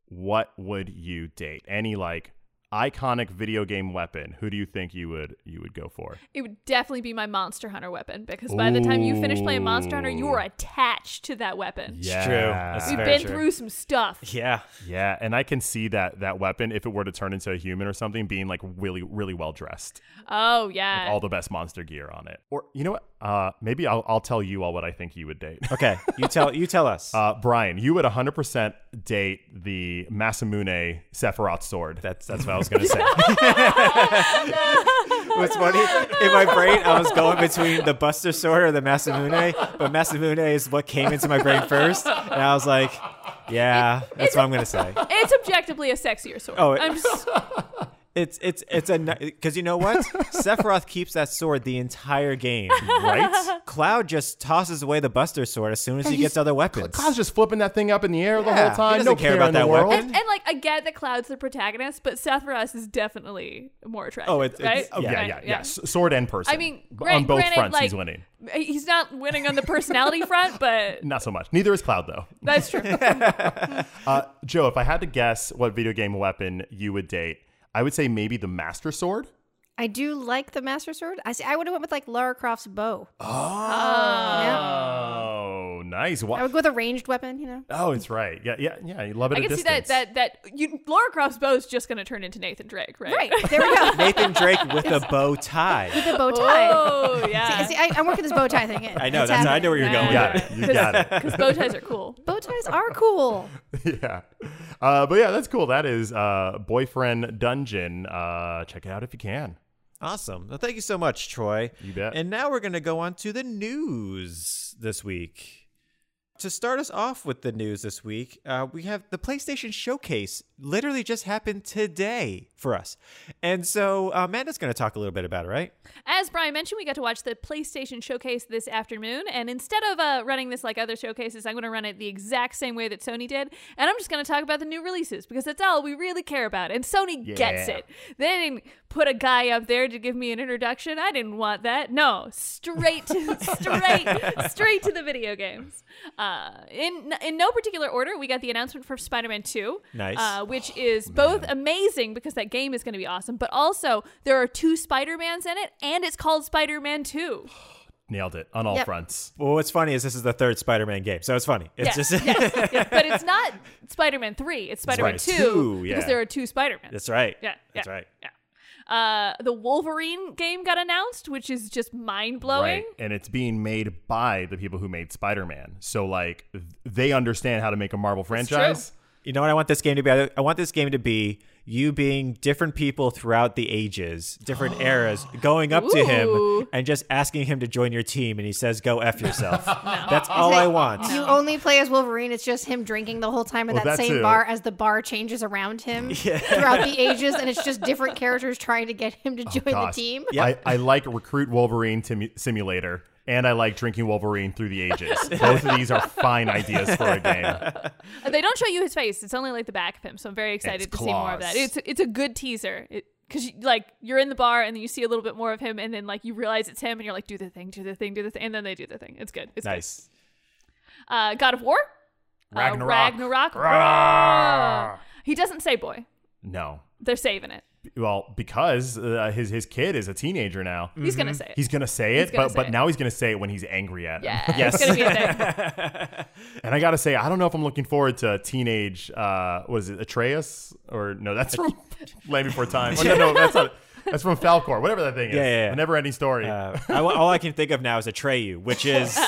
what would you date? Any like iconic video game weapon? Who do you think you would you would go for? It would definitely be my Monster Hunter weapon because by the time you finish playing Monster Hunter, you are attached to that weapon. Yeah, true. That's We've been true. through some stuff. Yeah. Yeah, and I can see that that weapon, if it were to turn into a human or something, being like really, really well dressed, Oh yeah. all the best monster gear on it. Or you know what? Uh, maybe I'll I'll tell you all what I think you would date. *laughs* Okay. You tell you tell us. Uh, Brian, you would 100% date the Masamune Sephiroth sword. that's that's *laughs* what I was gonna say. *laughs* What's funny in my brain, I was going between the Buster Sword or the Masamune, but Masamune is what came into my brain first, and I was like, "Yeah, that's what I'm gonna say." It's objectively a sexier sword. Oh, it- I'm just It's it's it's a because you know what? *laughs* Sephiroth keeps that sword the entire game. right? *laughs* Cloud just tosses away the Buster Sword as soon as he gets other weapons. Cloud's just flipping that thing up in the air the whole time. he doesn't no care care about that world. weapon. and, and, like I get that Cloud's the protagonist, but Sephiroth is definitely more attractive. Oh, it's- right? it's- yeah, Right, yeah, yeah, Sword and person. I mean, B- gran- on both granted, fronts, like, he's winning. He's not winning on the personality *laughs* front, but Not so much. Neither is Cloud, though. that's true. Uh, Joe, if I had to guess what video game weapon you would date, I would say maybe the Master Sword. I do like the Master Sword. I see, I would have went with like Lara Croft's bow. Oh, nice. I would go with a ranged weapon. You know. oh, it's right. Yeah, yeah, yeah. You love it I can a see that that that you Laura Croft's bow is just going to turn into Nathan Drake, right? Right there we go. *laughs* Nathan Drake with a bow tie. With a bow tie. Oh yeah. See, I, I'm working this bow tie thing in. I know It's that's I know where you're going. You with got it. You got it. Because bow ties are cool. *laughs* Bow ties are cool. *laughs* yeah. Uh, but yeah, that's cool. That is uh, Boyfriend Dungeon. Uh, check it out if you can. Awesome. Well, thank you so much, Troy. You bet. And now we're going to go on to the news this week. To start us off with the news this week, uh, we have the PlayStation Showcase. Literally just happened today for us, and so uh, Amanda's going to talk a little bit about it, right? As Brian mentioned, we got to watch the PlayStation showcase this afternoon, and instead of uh, running this like other showcases, I'm going to run it the exact same way that Sony did, and I'm just going to talk about the new releases because that's all we really care about, and Sony gets it. They didn't put a guy up there to give me an introduction. I didn't want that. No, straight to *laughs* straight straight to the video games. Uh, in in no particular order, we got the announcement for Spider-Man 2, Nice. uh, which is both amazing because that game is going to be awesome, but also there are two Spider-Mans in it, and it's called Spider-Man 2. *sighs* Nailed it on all Yep. fronts. Well, what's funny is this is the third Spider-Man game, so it's funny. It's Yes, just yes, yes. *laughs* But it's not Spider-Man 3, it's Spider-Man right, 2, two, because there are two Spider-Mans. that's right. Yeah, that's yeah, right. Yeah. Uh, the Wolverine game got announced, which is just mind blowing. Right. And it's being made by the people who made Spider Man. So, like, th- they understand how to make a Marvel franchise. You know what I want this game to be? I I want this game to be you being different people throughout the ages, different eras, *gasps* going up to him and just asking him to join your team, and he says, "Go f yourself." *laughs* That's all I want. You only play as Wolverine. It's just him drinking the whole time in Well, that that same too. bar as the bar changes around him *laughs* throughout the *laughs* ages, and it's just different characters trying to get him to oh, join the team. Yep. I, I like Recruit Wolverine Tim- Simulator, and I like Drinking Wolverine Through the Ages. *laughs* Both of these are fine ideas for a game. Uh, *laughs* They don't show you his face; it's only like the back of him. So I'm very excited It's to see more of that. It's it's a good teaser. because like you're in the bar and then you see a little bit more of him and then like you realize it's him and you're like do the thing do the thing do the thing and then they do the thing it's good it's Nice. good. uh god of war Uh, Ragnarok. ragnarok Rawr. he doesn't say boy No. they're saving it Well, because uh, his his kid is a teenager now. he's gonna say it He's gonna say it, gonna but say but it. now he's gonna say it when he's angry at him. yeah *laughs* Yes. it's gonna be a thing *laughs* And I gotta say, I don't know if I'm looking forward to teenage. Uh, what is it, Atreus? Or no, that's from *laughs* Land Before Time. Oh, no, no, that's not. That's from Falkor, whatever that thing is. Yeah, yeah, yeah. The never-ending story. Uh, I, all I can think of now is Atreyu, which is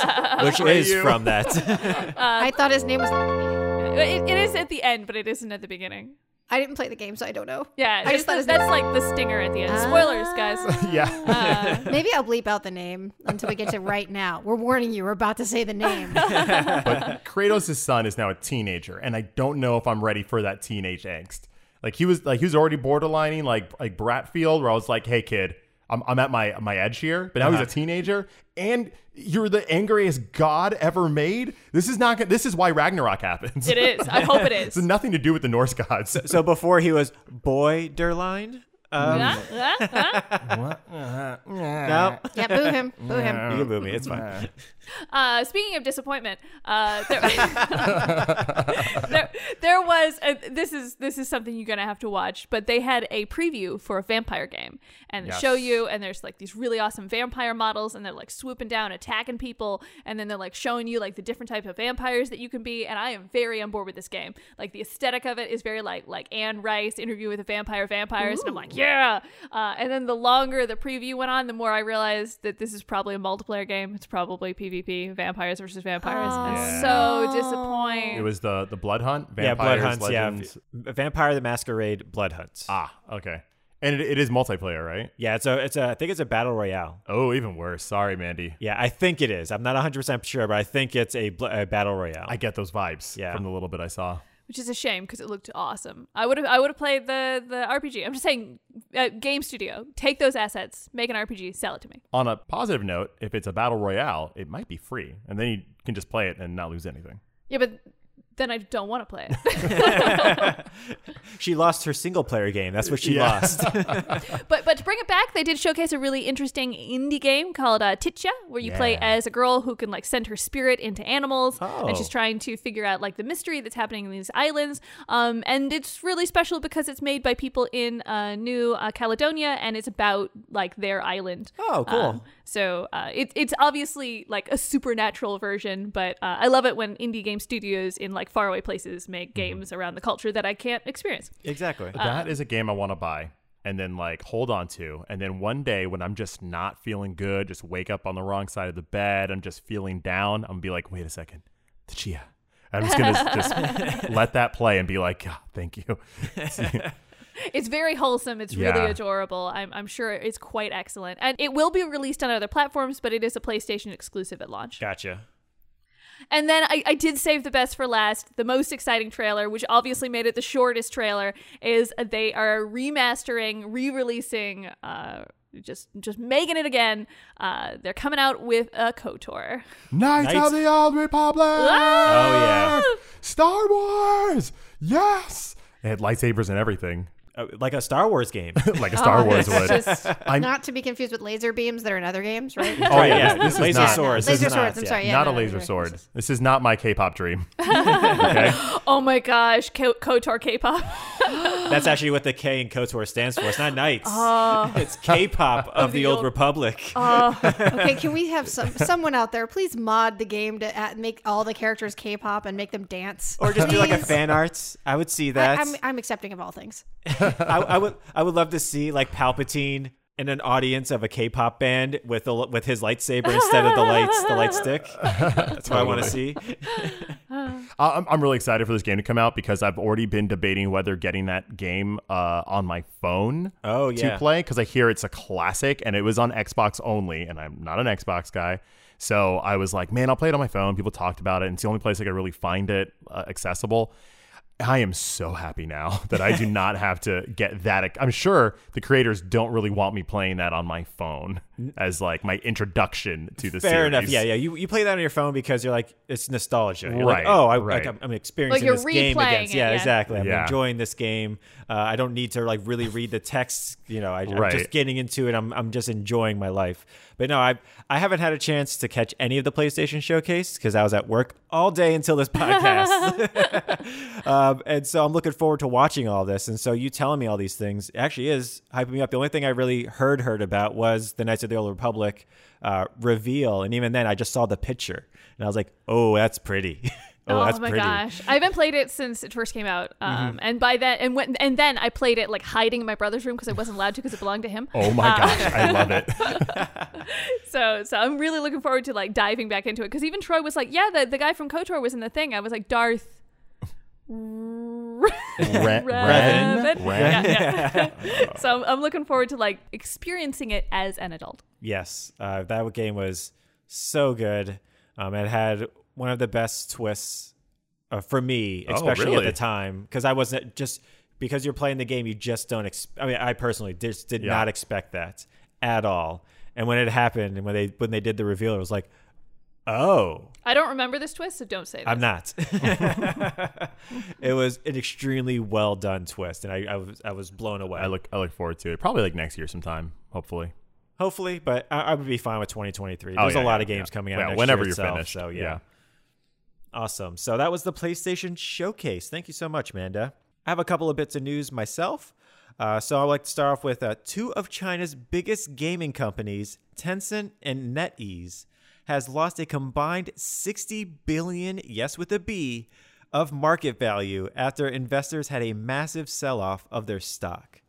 which is from that. I thought his name was. it, it is at the end but it isn't at the beginning I didn't play the game, so I don't know. yeah I just just thought the- his that's like the stinger at the end spoilers guys *laughs* yeah. uh, *laughs* Maybe I'll bleep out the name until we get to right now. We're warning you. We're about to say the name. *laughs* but Kratos' son is now a teenager, and I don't know if I'm ready for that teenage angst. Like he was, like he was already borderlining like like Bratfield, where I was like, "Hey kid, I'm, I'm at my my edge here, but now he's a teenager, and you're the angriest god ever made. This is not. This is why Ragnarok happens. It is. I hope it is. *laughs* It's is. nothing to do with the Norse gods. So before he was boy Derline. Um, Huh? Huh? Huh? *laughs* no, Yeah, boo him. Boo him. you can boo me. It's fine. Uh, speaking of disappointment, uh, there, *laughs* *laughs* there, there was a, this is this is something you're gonna have to watch. But they had a preview for a vampire game, and they Yes. show you, and there's like these really awesome vampire models, and they're like swooping down, attacking people, and then they're like showing you like the different type of vampires that you can be. And I am very on board with this game. Like the aesthetic of it is very like like Anne Rice interview with a vampire vampires, and I'm like yeah. Uh, and then the longer the preview went on, the more I realized that this is probably a multiplayer game. It's probably PvP, vampires versus vampires. And so disappointing. It was the the blood hunt. yeah, blood hunts. Legends. Yeah, Vampire the Masquerade blood hunts. Ah, okay. And it, it is multiplayer, right? Yeah, it's a, it's a, I think it's a battle royale. Oh, even worse. Sorry, Mandy. Yeah, I think it is. I'm not 100 percent sure, but I think it's a, bl- a battle royale. I get those vibes Yeah. from the little bit I saw. Which is a shame because it looked awesome. I would have I would have played the the RPG. I'm just saying, uh, game studio, take those assets, make an RPG, sell it to me. On a positive note, if it's a battle royale, it might be free, and then you can just play it and not lose anything. Yeah, but then I don't want to play it. *laughs* she lost her single player game. That's what she Yeah. lost. *laughs* but but to bring it back, they did showcase a really interesting indie game called uh, Tchia, where you play as a girl who can like send her spirit into animals, Oh. and she's trying to figure out like the mystery that's happening in these islands. Um, and it's really special because it's made by people in uh, New uh, Caledonia, and it's about like their island. Oh, cool. Um, so uh, it, it's obviously like a supernatural version, but uh, I love it when indie game studios in like faraway places make games around the culture that I can't experience. exactly. Uh, That is a game I want to buy and then like hold on to. And then one day when I'm just not feeling good, just wake up on the wrong side of the bed, I'm just feeling down, I'm gonna be like, wait a second, Tchia. I'm just gonna *laughs* just let that play and be like, "God, thank you. *laughs* It's very wholesome. It's really Yeah. adorable. I'm, I'm sure it's quite excellent. And it will be released on other platforms, but it is a PlayStation exclusive at launch. Gotcha. And then I, I did save the best for last. The most exciting trailer, which obviously made it the shortest trailer, is they are remastering, re-releasing, uh, just just making it again. Uh, they're coming out with a KOTOR. Knights, Knights- of the Old Republic. Oh yeah. Star Wars. Yes. They had lightsabers and everything, Uh, like a Star Wars game. *laughs* like a Star Wars would. Just *laughs* I'm- not to be confused with laser beams that are in other games, right? Oh yeah, yeah, this, this laser is not, swords. Laser This is not- swords. I'm sorry. Yeah, not no, a no, laser right. sword. This is not my K-pop dream. *laughs* okay. Oh my gosh, Ko- KOTOR K-pop. That's actually what the K in KOTOR stands for. It's not Knights. it's K-pop of, the, the Old old- Republic. Okay, can we have some someone out there please mod the game to add, make all the characters K-pop and make them dance, or just do like a fan arts. I would see I, that. I'm I'm accepting of all things. I, I would I would love to see like Palpatine in an audience of a K-pop band with a, with his lightsaber instead of the lights the light stick. *laughs* That's what I want to see. *laughs* I'm, I'm really excited for this game to come out because I've already been debating whether getting that game uh, on my phone Oh, yeah. to play because I hear it's a classic and it was on Xbox only, and I'm not an Xbox guy. So I was like, man, I'll play it on my phone. People talked about it, and it's the only place I could really find it uh, accessible. I am so happy now *laughs* that I do not have to get that. I'm sure the creators don't really want me playing that on my phone as like my introduction to the Fair series. enough. Yeah, yeah. You, you play that on your phone because you're like it's nostalgia. You're Right, Like, oh, I, right. like, I'm, I'm experiencing you're this game again. it, Yeah, yeah. exactly. I'm Yeah. enjoying this game. Uh, I don't need to like really read the text. You know, I, I'm Right. just getting into it. I'm I'm just enjoying my life. But no, I I haven't had a chance to catch any of the PlayStation Showcase because I was at work all day until this *laughs* podcast. *laughs* um, and so I'm looking forward to watching all this. And so you telling me all these things actually is hyping me up. The only thing I really heard heard about was the Knights of the Old Republic uh, reveal, and even then I just saw the picture and I was like, oh, that's pretty. *laughs* oh, that's my pretty. Mm-hmm. gosh! I haven't played it since it first came out, um, and by then, and when, and then I played it like hiding in my brother's room because I wasn't allowed to because it belonged to him. *laughs* Oh my Uh, gosh, I love it. *laughs* So, so I'm really looking forward to like diving back into it because even Troy was like, "Yeah, the, the guy from Kotor was in the thing." I was like, "Darth." Re- *laughs* Revan. Ren? Ren? Yeah, yeah. *laughs* so I'm, I'm looking forward to like experiencing it as an adult. Yes, uh, that game was so good. Um, it had one of the best twists uh, for me, Oh, especially really? at the time, because I wasn't just because you're playing the game. You just don't. Ex- I mean, I personally just did Yeah. not expect that, at all. And when it happened, and when they when they did the reveal, it was like, oh, I don't remember this twist, so don't say this. I'm not. *laughs* it was an extremely well done twist, and I, I was I was blown away. I look I look forward to it. Probably like next year sometime, hopefully. Hopefully, but I, I would be fine with 2023. Oh, There's yeah, a lot yeah, of games yeah. coming out Yeah, next whenever year you're itself, finished. So yeah. Yeah. awesome. So that was the PlayStation Showcase. Thank you so much, Manda. I have a couple of bits of news myself. Uh, so I'd like to start off with uh, two of China's biggest gaming companies, Tencent and NetEase, has lost a combined 60 billion, yes with a B, of market value after investors had a massive sell-off of their stock.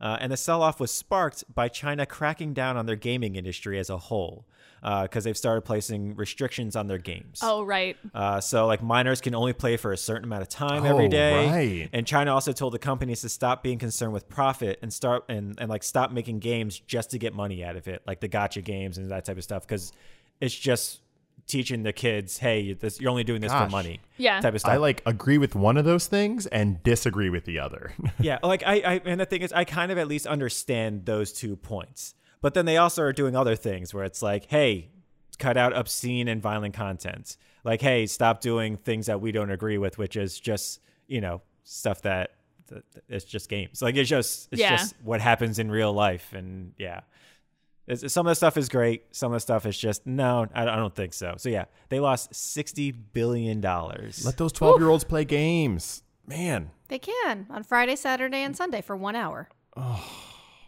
Uh, and the sell off was sparked by China cracking down on their gaming industry as a whole because they've started placing restrictions on their games. Oh, right. Uh, so, like, minors can only play for a certain amount of time every Oh, day. right. And China also told the companies to stop being concerned with profit and start and, and like stop making games just to get money out of it, like the gacha games and that type of stuff, because it's just teaching the kids, hey, this, you're only doing this for money. Yeah. Type of stuff. I like agree with one of those things and disagree with the other. *laughs* yeah, like I, I, and the thing is, I kind of at least understand those two points. But then they also are doing other things where it's like, hey, cut out obscene and violent content. Like, hey, stop doing things that we don't agree with, which is just, you know, stuff that, that it's just games. Like it's just, it's Yeah. just what happens in real life, and yeah. It's, some of the stuff is great. Some of the stuff is just no. I, I don't think so. So yeah, they lost sixty billion dollars. Let those 12 year olds play games. Man, They can on Friday, Saturday, and Sunday for one hour. Oh,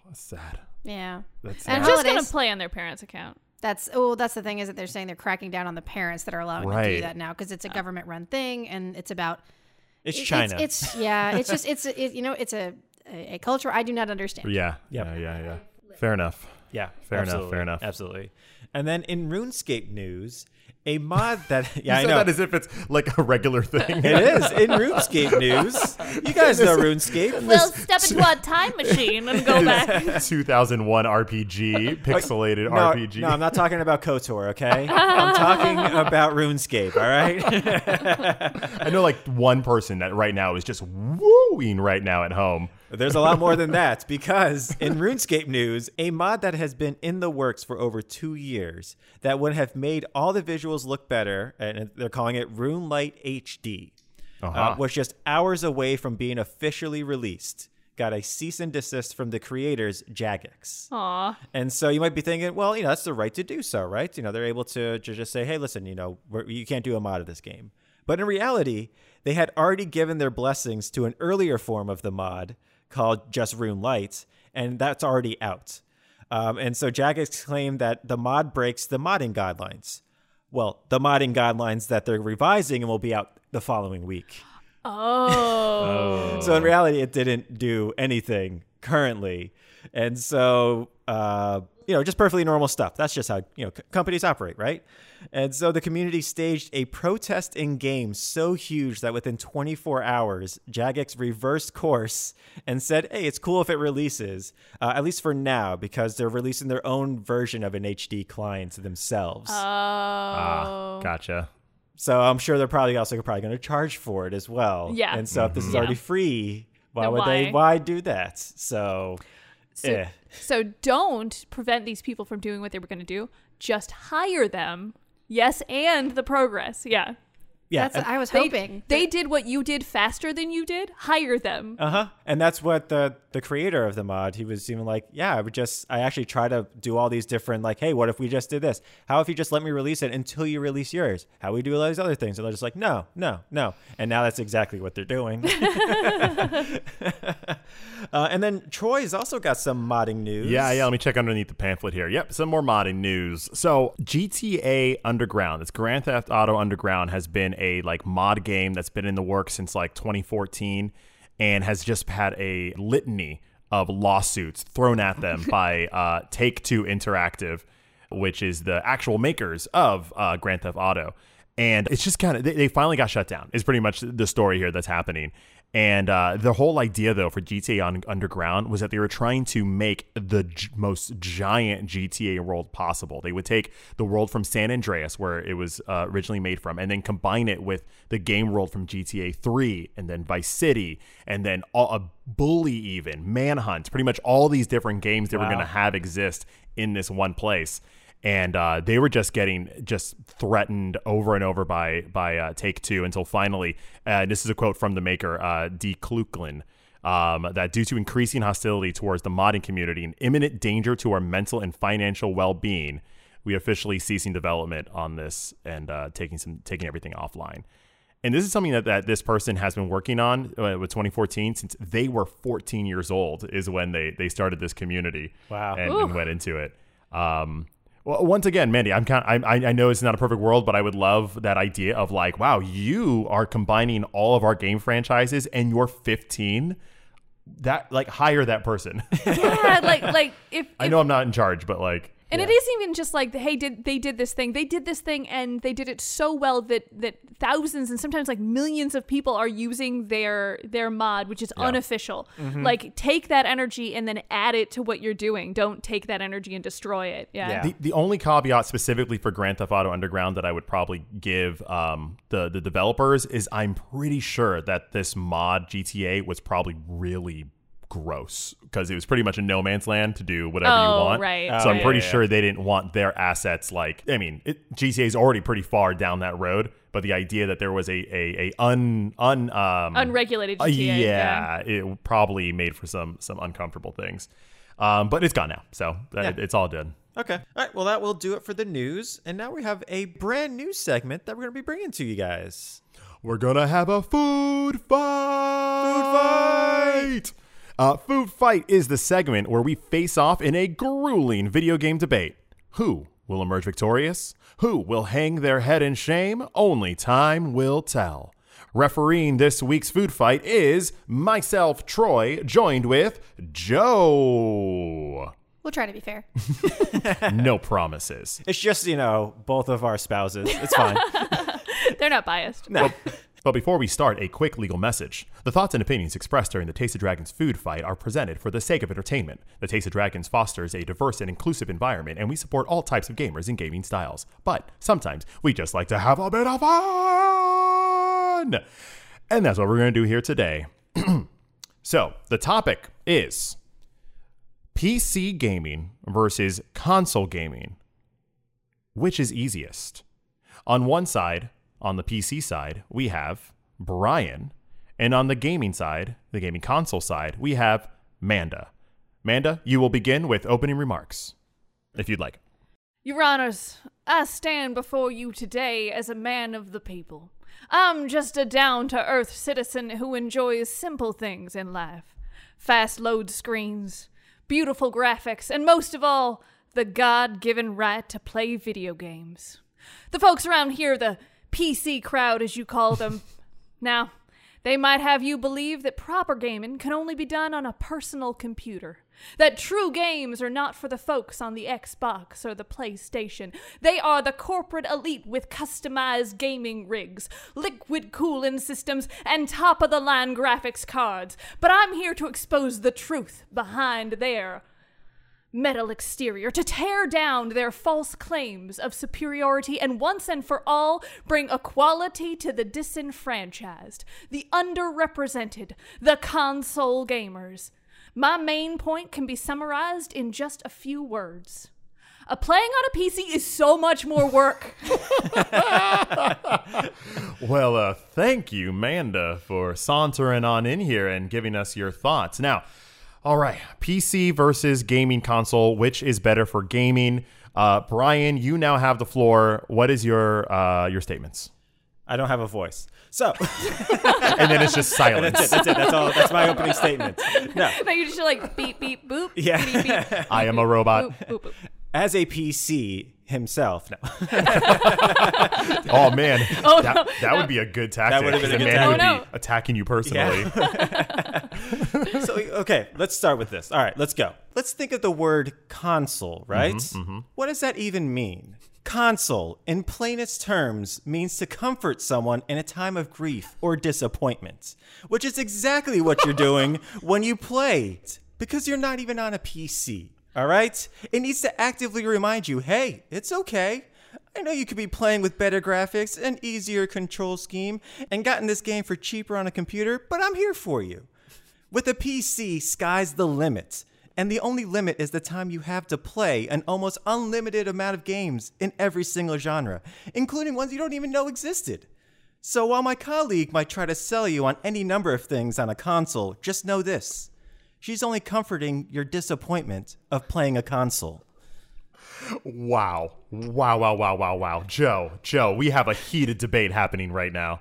that's sad. Yeah. That's sad. And sad. Just gonna play on their parents' account. That's oh, that's the thing is that they're saying they're cracking down on the parents that are allowing them to do that now because it's a oh. government run thing and it's about It's it- China. It's, it's yeah, it's just it's it, you know it's a, a a culture I do not understand. Yeah. Yep. Yeah. Yeah. Yeah. Fair enough. Yeah, Fair enough, fair enough. Absolutely. And then in RuneScape news, a mod that *laughs* yeah, you I know that as if it's like a regular thing. it is in RuneScape news. You guys know RuneScape. We'll step into a time machine and go back. *laughs* 2001 RPG, pixelated No, RPG. no, I'm not talking about KOTOR, okay? *laughs* I'm talking about RuneScape, all right? I know like one person that right now is just wooing right now at home. There's a lot more than that because in RuneScape news, a mod that has been in the works for over two years that would have made all the visuals look better, and they're calling it RuneLite HD, uh Uh-huh. was just hours away from being officially released. Got a cease and desist from the creators, Jagex. Aw. And so you might be thinking, well, you know, that's the right to do so, right? You know, they're able to, to just say, hey, listen, you know, we're, you can't do a mod of this game. But in reality, they had already given their blessings to an earlier form of the mod called Just RuneLite, and that's already out. Um, and so Jagex claimed that the mod breaks the modding guidelines. Well, the modding guidelines that they're revising and will be out the following week. Oh. *laughs* So in reality, it didn't do anything currently, and so uh, you know, just perfectly normal stuff. That's just how you know c- companies operate, right? And so the community staged a protest in game so huge that within 24 hours, Jagex reversed course and said, "Hey, it's cool if it releases, uh, at least for now, because they're releasing their own version of an HD client themselves." Oh. Ah, gotcha. So I'm sure they're probably also probably going to charge for it as well. Yeah. And so if this is Yeah. already free, why Then would they? why? Why do that? So, So, eh. so don't prevent these people from doing what they were going to do. Just hire them. Yes, and the progress. Yeah. Yeah. That's I was They, hoping they did what you did faster than you did. Hire them. Uh huh. And that's what the the creator of the mod he was even like, yeah, I would just I actually try to do all these different like, hey, what if we just did this? How if you just let me release it until you release yours? How we do all these other things? And they're just like, no, no, no. And now that's exactly what they're doing. *laughs* *laughs* uh, and then Troy's also got some modding news. Yeah, yeah. Let me check underneath the pamphlet here. Yep, some more modding news. So GTA Underground, it's Grand Theft Auto Underground, has been a like mod game that's been in the works since like 2014, and has just had a litany of lawsuits thrown at them *laughs* by uh, Take Two Interactive, which is the actual makers of uh, Grand Theft Auto. And it's just kind of they, they finally got shut down. Is pretty much the story here that's happening. And uh, the whole idea, though, for GTA on Underground was that they were trying to make the g- most giant GTA world possible. They would take the world from San Andreas, where it was uh, originally made from, and then combine it with the game world from GTA 3, and then Vice City, and then all, a Bully, even Manhunt. Pretty much all these different games they were going to have exist in this one place and uh, they were just getting just threatened over and over by by uh, Take Two until finally, uh, this is a quote from the maker, uh, D. Kluklin, um, that due to increasing hostility towards the modding community and imminent danger to our mental and financial well being, we officially ceasing development on this and uh, taking some taking everything offline. And this is something that, that this person has been working on uh, with 2014 since they were 14 years old is when they they started this community. Wow. and, and went into it. Um, well, once again, Mandy, I'm kind. Of, I I know it's not a perfect world, but I would love that idea of like, wow, you are combining all of our game franchises, and you're 15. That like hire that person. *laughs* yeah, like like if, I know I'm not in charge, but like, And it isn't even just like, hey, did they did this thing? They did this thing, and they did it so well that that thousands and sometimes like millions of people are using their their mod, which is unofficial. Mm-hmm. Like, take that energy and then add it to what you're doing. Don't take that energy and destroy it. Yeah. Yeah. The, the only caveat specifically for Grand Theft Auto Underground that I would probably give um, the the developers is I'm pretty sure that this mod GTA was probably really gross because it was pretty much a no man's land to do whatever Oh, you want. right, So I'm right. pretty Yeah, yeah, sure they didn't want their assets like I mean it, GTA is already pretty far down that road, but the idea that there was a a, a un un um, Unregulated uh, GTA. yeah, it probably made for some some uncomfortable things. Um, but it's gone now, so Yeah. it's all done. Okay. All right. Well, that will do it for the news. And now we have a brand new segment that we're going to be bringing to you guys. We're gonna have a food fight. Food fight. Uh, food fight is the segment where we face off in a grueling video game debate. Who will emerge victorious? Who will hang their head in shame? Only time will tell. Refereeing this week's food fight is myself, Troy, joined with Joe. We'll try to be fair. *laughs* *laughs* No promises. It's just, you know, both of our spouses. It's fine. *laughs* They're not biased. no. But before we start, a quick legal message. The thoughts and opinions expressed during the Taste of Dragons food fight are presented for the sake of entertainment. The Taste of Dragons fosters a diverse and inclusive environment, and we support all types of gamers and gaming styles. But sometimes we just like to have a bit of fun! And that's what we're going to do here today. *clears throat* so, the topic is PC gaming versus console gaming. Which is easiest? On one side, on the PC side, we have Brian, and on the gaming side, the gaming console side, we have Manda. Manda, you will begin with opening remarks, if you'd like. Your Honors, I stand before you today as a man of the people. I'm just a down to earth citizen who enjoys simple things in life fast load screens, beautiful graphics, and most of all, the God given right to play video games. The folks around here, the PC crowd as you call them, *laughs* now, they might have you believe that proper gaming can only be done on a personal computer. That true games are not for the folks on the Xbox or the PlayStation. They are the corporate elite with customized gaming rigs, liquid cooling systems, and top of the line graphics cards. But I'm here to expose the truth behind their metal exterior to tear down their false claims of superiority and once and for all bring equality to the disenfranchised, the underrepresented, the console gamers. My main point can be summarized in just a few words. A playing on a PC is so much more work. *laughs* Well, uh, thank you, Manda, for sauntering on in here and giving us your thoughts. Now, all right, PC versus gaming console, which is better for gaming? Uh, Brian, you now have the floor. What is your uh, your statements? I don't have a voice. So *laughs* And then it's just silence. that's it. That's it. That's all. That's my opening statement. *laughs* No. now you just like beep beep boop. Yeah. Beep, beep, I am a robot. boop, boop, boop. As a PC himself, no. *laughs* Oh man, Oh, that, no, that no. would be a good tactic. That would've been a The good man would tactic. Oh, be attacking you personally. *laughs* so okay, let's start with this. All right, let's go. Let's think of the word console, mm-hmm, right? Mm-hmm. What does that even mean? Console, in plainest terms, means to comfort someone in a time of grief or disappointment, which is exactly what you're doing *laughs* when you play, because you're not even on a PC. All right? It needs to actively remind you hey, it's okay. I know you could be playing with better graphics, an easier control scheme, and gotten this game for cheaper on a computer, but I'm here for you. With a PC, sky's the limit. And the only limit is the time you have to play an almost unlimited amount of games in every single genre, including ones you don't even know existed. So while my colleague might try to sell you on any number of things on a console, just know this. She's only comforting your disappointment of playing a console. Wow. Wow, wow, wow, wow, wow. Joe, Joe, we have a heated debate happening right now.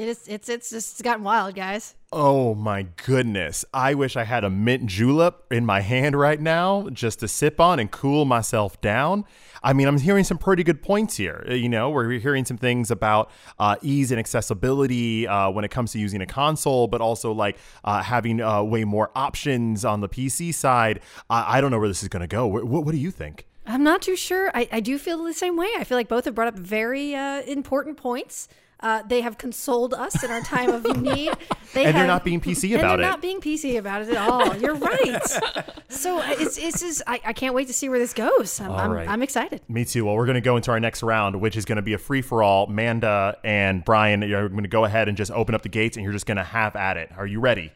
It is. It's. It's just gotten wild, guys. Oh my goodness. I wish I had a mint julep in my hand right now just to sip on and cool myself down. I mean, I'm hearing some pretty good points here. Uh, You know, we're hearing some things about uh, ease and accessibility uh, when it comes to using a console, but also like uh, having uh, way more options on the PC side. I, I don't know where this is going to go. Wh- What, what do you think? I'm not too sure. I, I do feel the same way. I feel like both have brought up very uh, important points. Uh, they have consoled us in our time of *laughs* need. They And they're not being PC about and they're it. not being PC about it at all. You're *laughs* right. so uh, it's it's just I, I can't wait to see where this goes. I'm I'm, right. I'm excited. Me too. Well, we're going to go into our next round, which is going to be a free for all. Manda and Brian, you're going to go ahead and just open up the gates, and you're just going to have at it. Are you ready?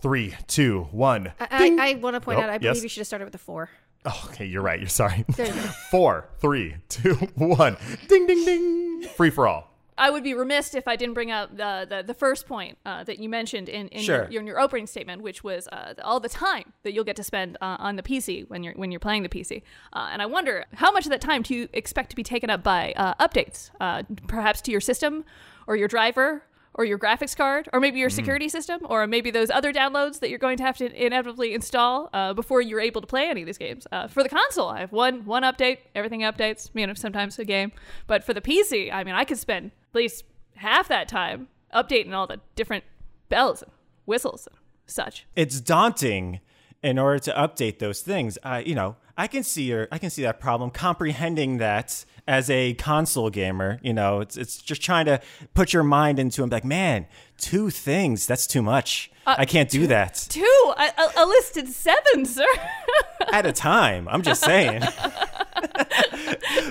Three, two, one. I, I, I want to point Oh, out. I believe yes. you should have started with a four. Oh, okay, you're right. You're sorry. You. *laughs* Four, three, two, one. Ding, ding, ding. Free for all. I would be remiss if I didn't bring up the the, the first point uh, that you mentioned in, in, Sure. your, in your opening statement, which was uh, all the time that you'll get to spend uh, on the PC when you're when you're playing the PC. Uh, and I wonder how much of that time do you expect to be taken up by uh, updates, uh, perhaps to your system or your driver. Or your graphics card, or maybe your security system, or maybe those other downloads that you're going to have to inevitably install uh, before you're able to play any of these games. Uh, for the console, I have one one update, everything updates. You know, sometimes a game, but for the PC, I mean, I could spend at least half that time updating all the different bells and whistles and such. it's daunting in order to update those things. I, you know, I can see your, I can see that problem comprehending that as a console gamer. You know, it's it's just trying to put your mind into it. Like, man, two things, that's too much. Uh, I can't do that Two, a, a, a listed seven, sir. *laughs* at a time. I'm just saying.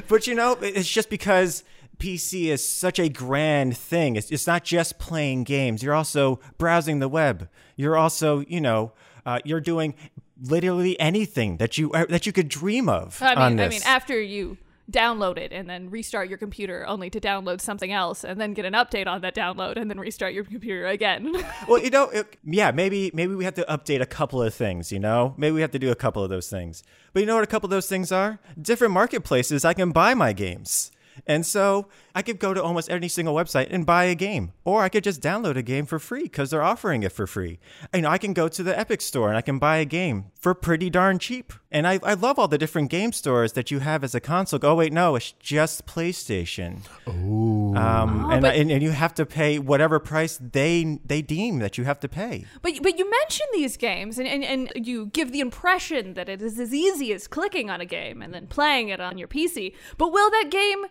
but you know, it's just because PC is such a grand thing. It's, it's not just playing games. You're also browsing the web. You're also, you know, uh, you're doing literally anything that you uh, that you could dream of I mean, I mean, after you download it and then restart your computer only to download something else and then get an update on that download and then restart your computer again. *laughs* well, you know, it, yeah, maybe maybe we have to update a couple of things. You know, maybe we have to do a couple of those things. But you know what a couple of those things are? Different marketplaces I can buy my games. And so I could go to almost any single website and buy a game, or I could just download a game for free because they're offering it for free. You know, I can go to the Epic Store and I can buy a game for pretty darn cheap. And I, I love all the different game stores that you have as a console. Oh wait, no, it's just PlayStation. Um, and, but- and and you have to pay whatever price they they deem that you have to pay. But but you mention these games and, and, and you give the impression that it is as easy as clicking on a game and then playing it on your PC. But will that game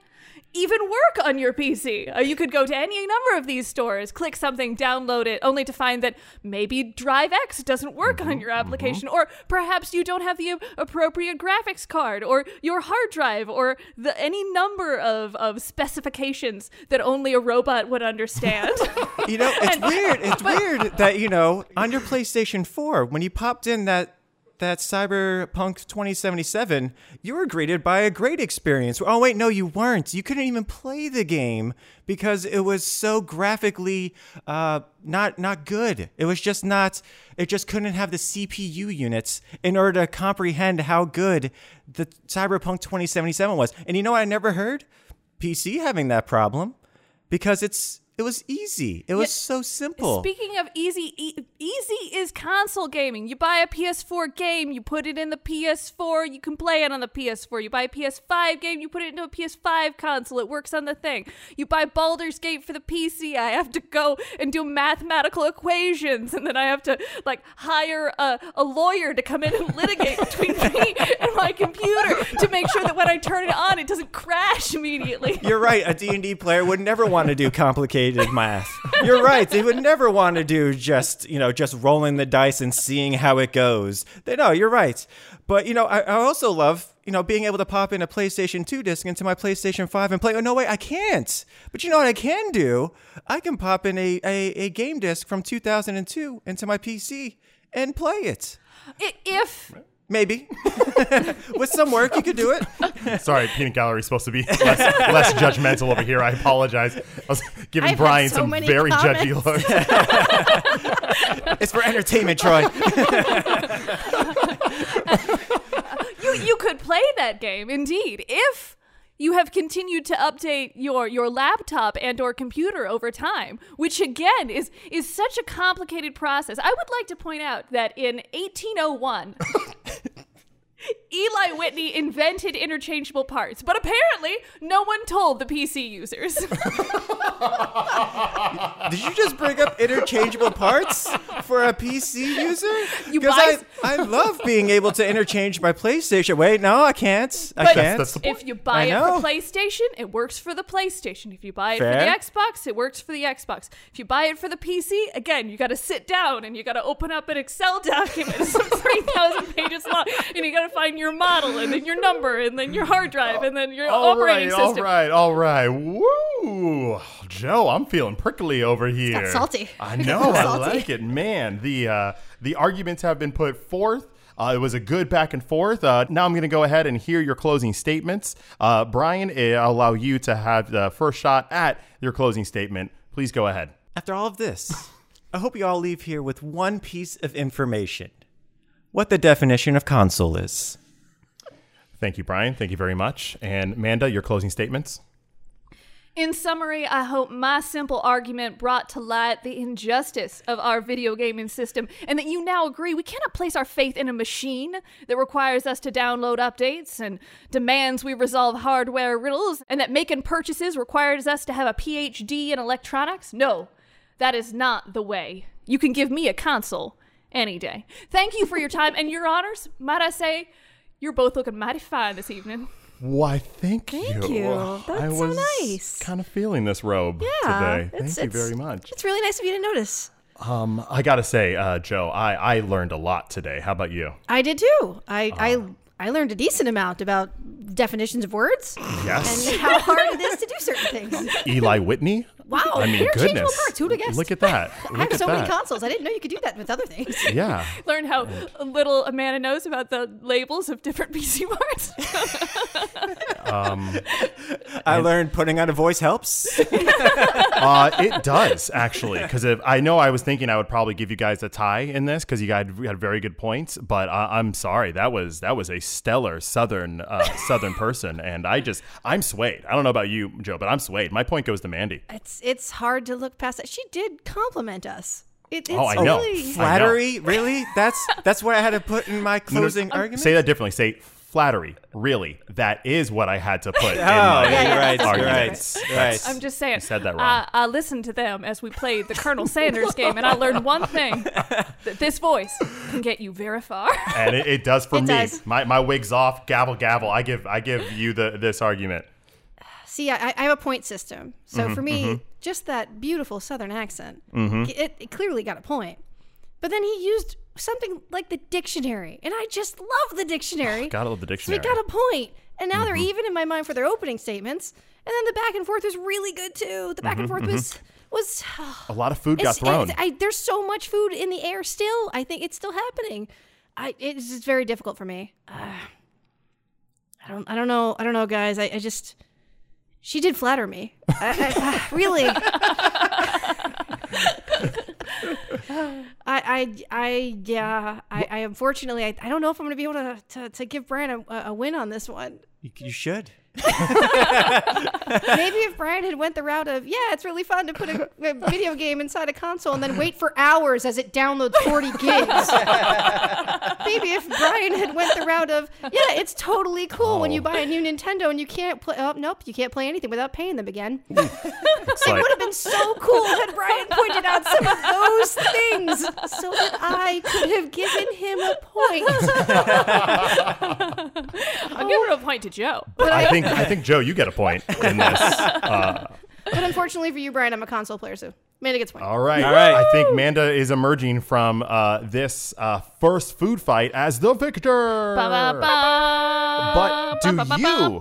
even work on your PC? Uh, you could go to any number of these stores, click something, download it, only to find that maybe DirectX doesn't work on your application, or perhaps you don't have the appropriate graphics card, or your hard drive, or the any number of, of specifications that only a robot would understand. *laughs* You know, it's *laughs* weird. It's weird that you know on your PlayStation 4 when you popped in that that Cyberpunk 2077, you were greeted by a great experience. Oh wait, no, you weren't. You couldn't even play the game because it was so graphically uh, not not good. It was just not. It just couldn't have the CPU units in order to comprehend how good the Cyberpunk 2077 was. And you know what I never heard? PC having that problem because it's it was easy. It was so simple. Speaking of easy, e- easy is console gaming. You buy a PS4 game, you put it in the PS4, you can play it on the PS4. You buy a PS5 game, you put it into a PS5 console, it works on the thing. You buy Baldur's Gate for the PC, I have to go and do mathematical equations, and then I have to like hire a, a lawyer to come in and litigate between *laughs* me and my computer to make sure that when I turn it on, it doesn't crash immediately. You're right. A D&D player would never want to do complicated math. *laughs* You're right. They would never want to do just, you know, just rolling the dice and seeing how it goes. They know, you're right. But, you know, I, I also love, you know, being able to pop in a PlayStation 2 disc into my PlayStation 5 and play. Oh, no, wait, I can't. But you know what I can do? I can pop in a, a, a game disc from 2002 into my PC and play it. If Maybe. *laughs* With some work, you could do it. Sorry, peanut gallery is supposed to be less, less judgmental over here. I apologize. I was giving I've Brian so some many very judgy comments. looks. *laughs* It's for entertainment, Troy. *laughs* you you could play that game indeed if you have continued to update your your laptop and or computer over time which again is is such a complicated process. I would like to point out that in 1801 *laughs* Eli Whitney invented interchangeable parts, but apparently no one told the PC users. *laughs* Did you just bring up interchangeable parts for a PC user? You Because buy- I, I love being able to interchange my PlayStation. Wait, no, I can't. I But can't. that's the point. if you buy I it know. for PlayStation, it works for the PlayStation. If you buy it for the Xbox, it works for the Xbox. If you buy it for the PC, again, you got to sit down and you got to open up an Excel document, some *laughs* three thousand pages long, and you got to find your model and then your number and then your hard drive and then your All operating right, system. right, all right. Woo, Joe, I'm feeling prickly over here. salty. I know, I like it, man. The uh, the arguments have been put forth. Uh, it was a good back and forth. Uh, now I'm going to go ahead and hear your closing statements. Uh, Brian, eh, I'll allow you to have the first shot at your closing statement. Please go ahead. After all of this, *laughs* I hope you all leave here with one piece of information what the definition of console is. Thank you, Brian. Thank you very much. And Manda, your closing statements. In summary, I hope my simple argument brought to light the injustice of our video gaming system and that you now agree we cannot place our faith in a machine that requires us to download updates and demands we resolve hardware riddles and that making purchases requires us to have a PhD in electronics. No, that is not the way. You can give me a console any day. Thank you for your time and your honors. Might I say, you're both looking mighty fine this evening. Why, thank, you. Thank you. I That's so was nice. kind of feeling this robe Yeah, today. it's- Thank you it's- very much. It's really nice of you to notice. Um, I gotta say, uh, Joe, I, I learned a lot today. How about you? I did too. I I I learned a decent amount about definitions of words Yes. and how hard it is to do certain things. *laughs* Eli Whitney? Wow, I mean, interchangeable goodness. parts. Who'd have guessed? Look at that. I Look have at so that. many consoles. I didn't know you could do that with other things. *laughs* Yeah. *laughs* Learn how little Amanda knows about the labels of different *laughs* PC parts. um, I learned putting on a voice helps. Uh, it does actually, because I know I was thinking I would probably give you guys a tie in this because you guys had very good points, but I, I'm sorry that was that was a stellar southern uh, southern person, and I just I'm swayed. I don't know about you, Joe, but I'm swayed. My point goes to Mandy. It's it's hard to look past that. She did compliment us. It, oh, it's Oh, I know. really Flattery? Really? That's that's what I had to put in my *laughs* closing argument? Say that differently. Say flattery. Really, that is what I had to put in *laughs* Oh, my yeah, you're right. You're right. right. I'm just saying. You said that uh, wrong. I, I listened to them as we played the Colonel Sanders game, and I learned one thing: *laughs* that this voice can get you very far. and it, it does for It me. does. My my wig's off. Gavel gavel. I give I give you the this argument. See, I, I have a point system. So Mm-hmm, for me, just that beautiful Southern accent, it, it clearly got a point. But then he used something like the dictionary, and I just love the dictionary. *sighs* Gotta love the So he got a. And now Mm-hmm. they're even in my mind for their opening statements. And then the back and forth was really good too. The back and forth was was. A lot of food Mm-hmm, got thrown. I, there's so much food in the air still. I think it's still happening. I it's just very difficult for me. Uh, *sighs* I don't I don't know I don't know guys. I, I just she did flatter me. I, I, really. I, I, I, yeah, I, I unfortunately, I, I don't know if I'm going to be able to, to, to give Brian a, a win on this one. You, you should. *laughs* Maybe if Brian had went the route of, yeah, it's really fun to put a, a video game inside a console and then wait for hours as it downloads 40 *laughs* gigs. *laughs* Maybe if Brian had went the route of, yeah, it's totally cool when you oh. buy a new Nintendo and you can't play. Oh, nope, you can't play anything without paying them again. It would have been so cool had Brian pointed out some of those things so that I could have given him a point. I'll give her a point to Joe. But, I I, think I think Joe, you get a point in this. *laughs* Uh, but unfortunately for you, Brian, I'm a console player, so Amanda gets one. all right, All right. I think Manda is emerging from uh, this uh, first food fight as the victor. But do you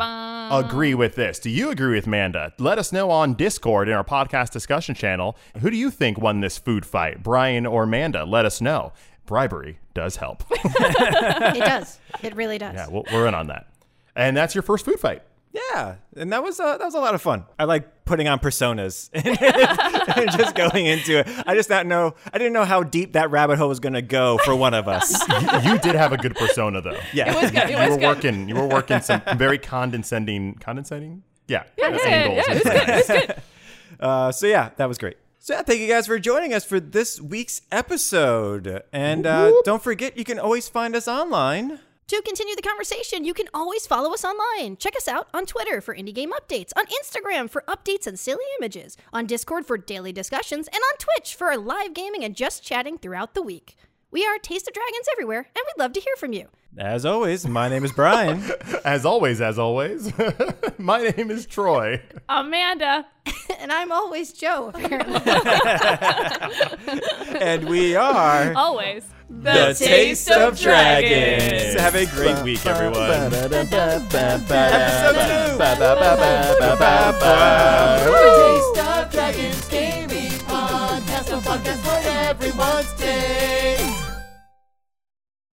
agree with this? Do you agree with Manda? Let us know on Discord in our podcast discussion channel. Who do you think won this food fight, Brian or Manda? Let us know. Bribery does help. *laughs* It does. It really *laughs* does. yeah, we're in on that. And that's your first food fight. Yeah, and that was uh, that was a lot of fun. I like putting on personas *laughs* and just going into it. I just not know. I didn't know how deep that rabbit hole was going to go for one of us. *laughs* you, you did have a good persona, though. Yeah, It was good. It you was were good. working. You were working some very condescending, condescending. Yeah, Yeah, yeah, yeah, yeah, it was good. It was good. *laughs* Uh, so yeah, that was great. So yeah, thank you guys for joining us for this week's episode. And uh, don't forget, you can always find us online. To continue the conversation, you can always follow us online. Check us out on Twitter for indie game updates, on Instagram for updates and silly images, on Discord for daily discussions, and on Twitch for our live gaming and just chatting throughout the week. We are Taste of Dragons everywhere, and we'd love to hear from you. As always, my name is Brian, *laughs* As always, as always, *laughs* my name is Troy. Amanda. *laughs* and I'm always Joe, apparently. and we are Always. The Taste of Dragons. Have a great week, everyone. The Taste of Dragons Gaming Podcast, a podcast for everyone's taste.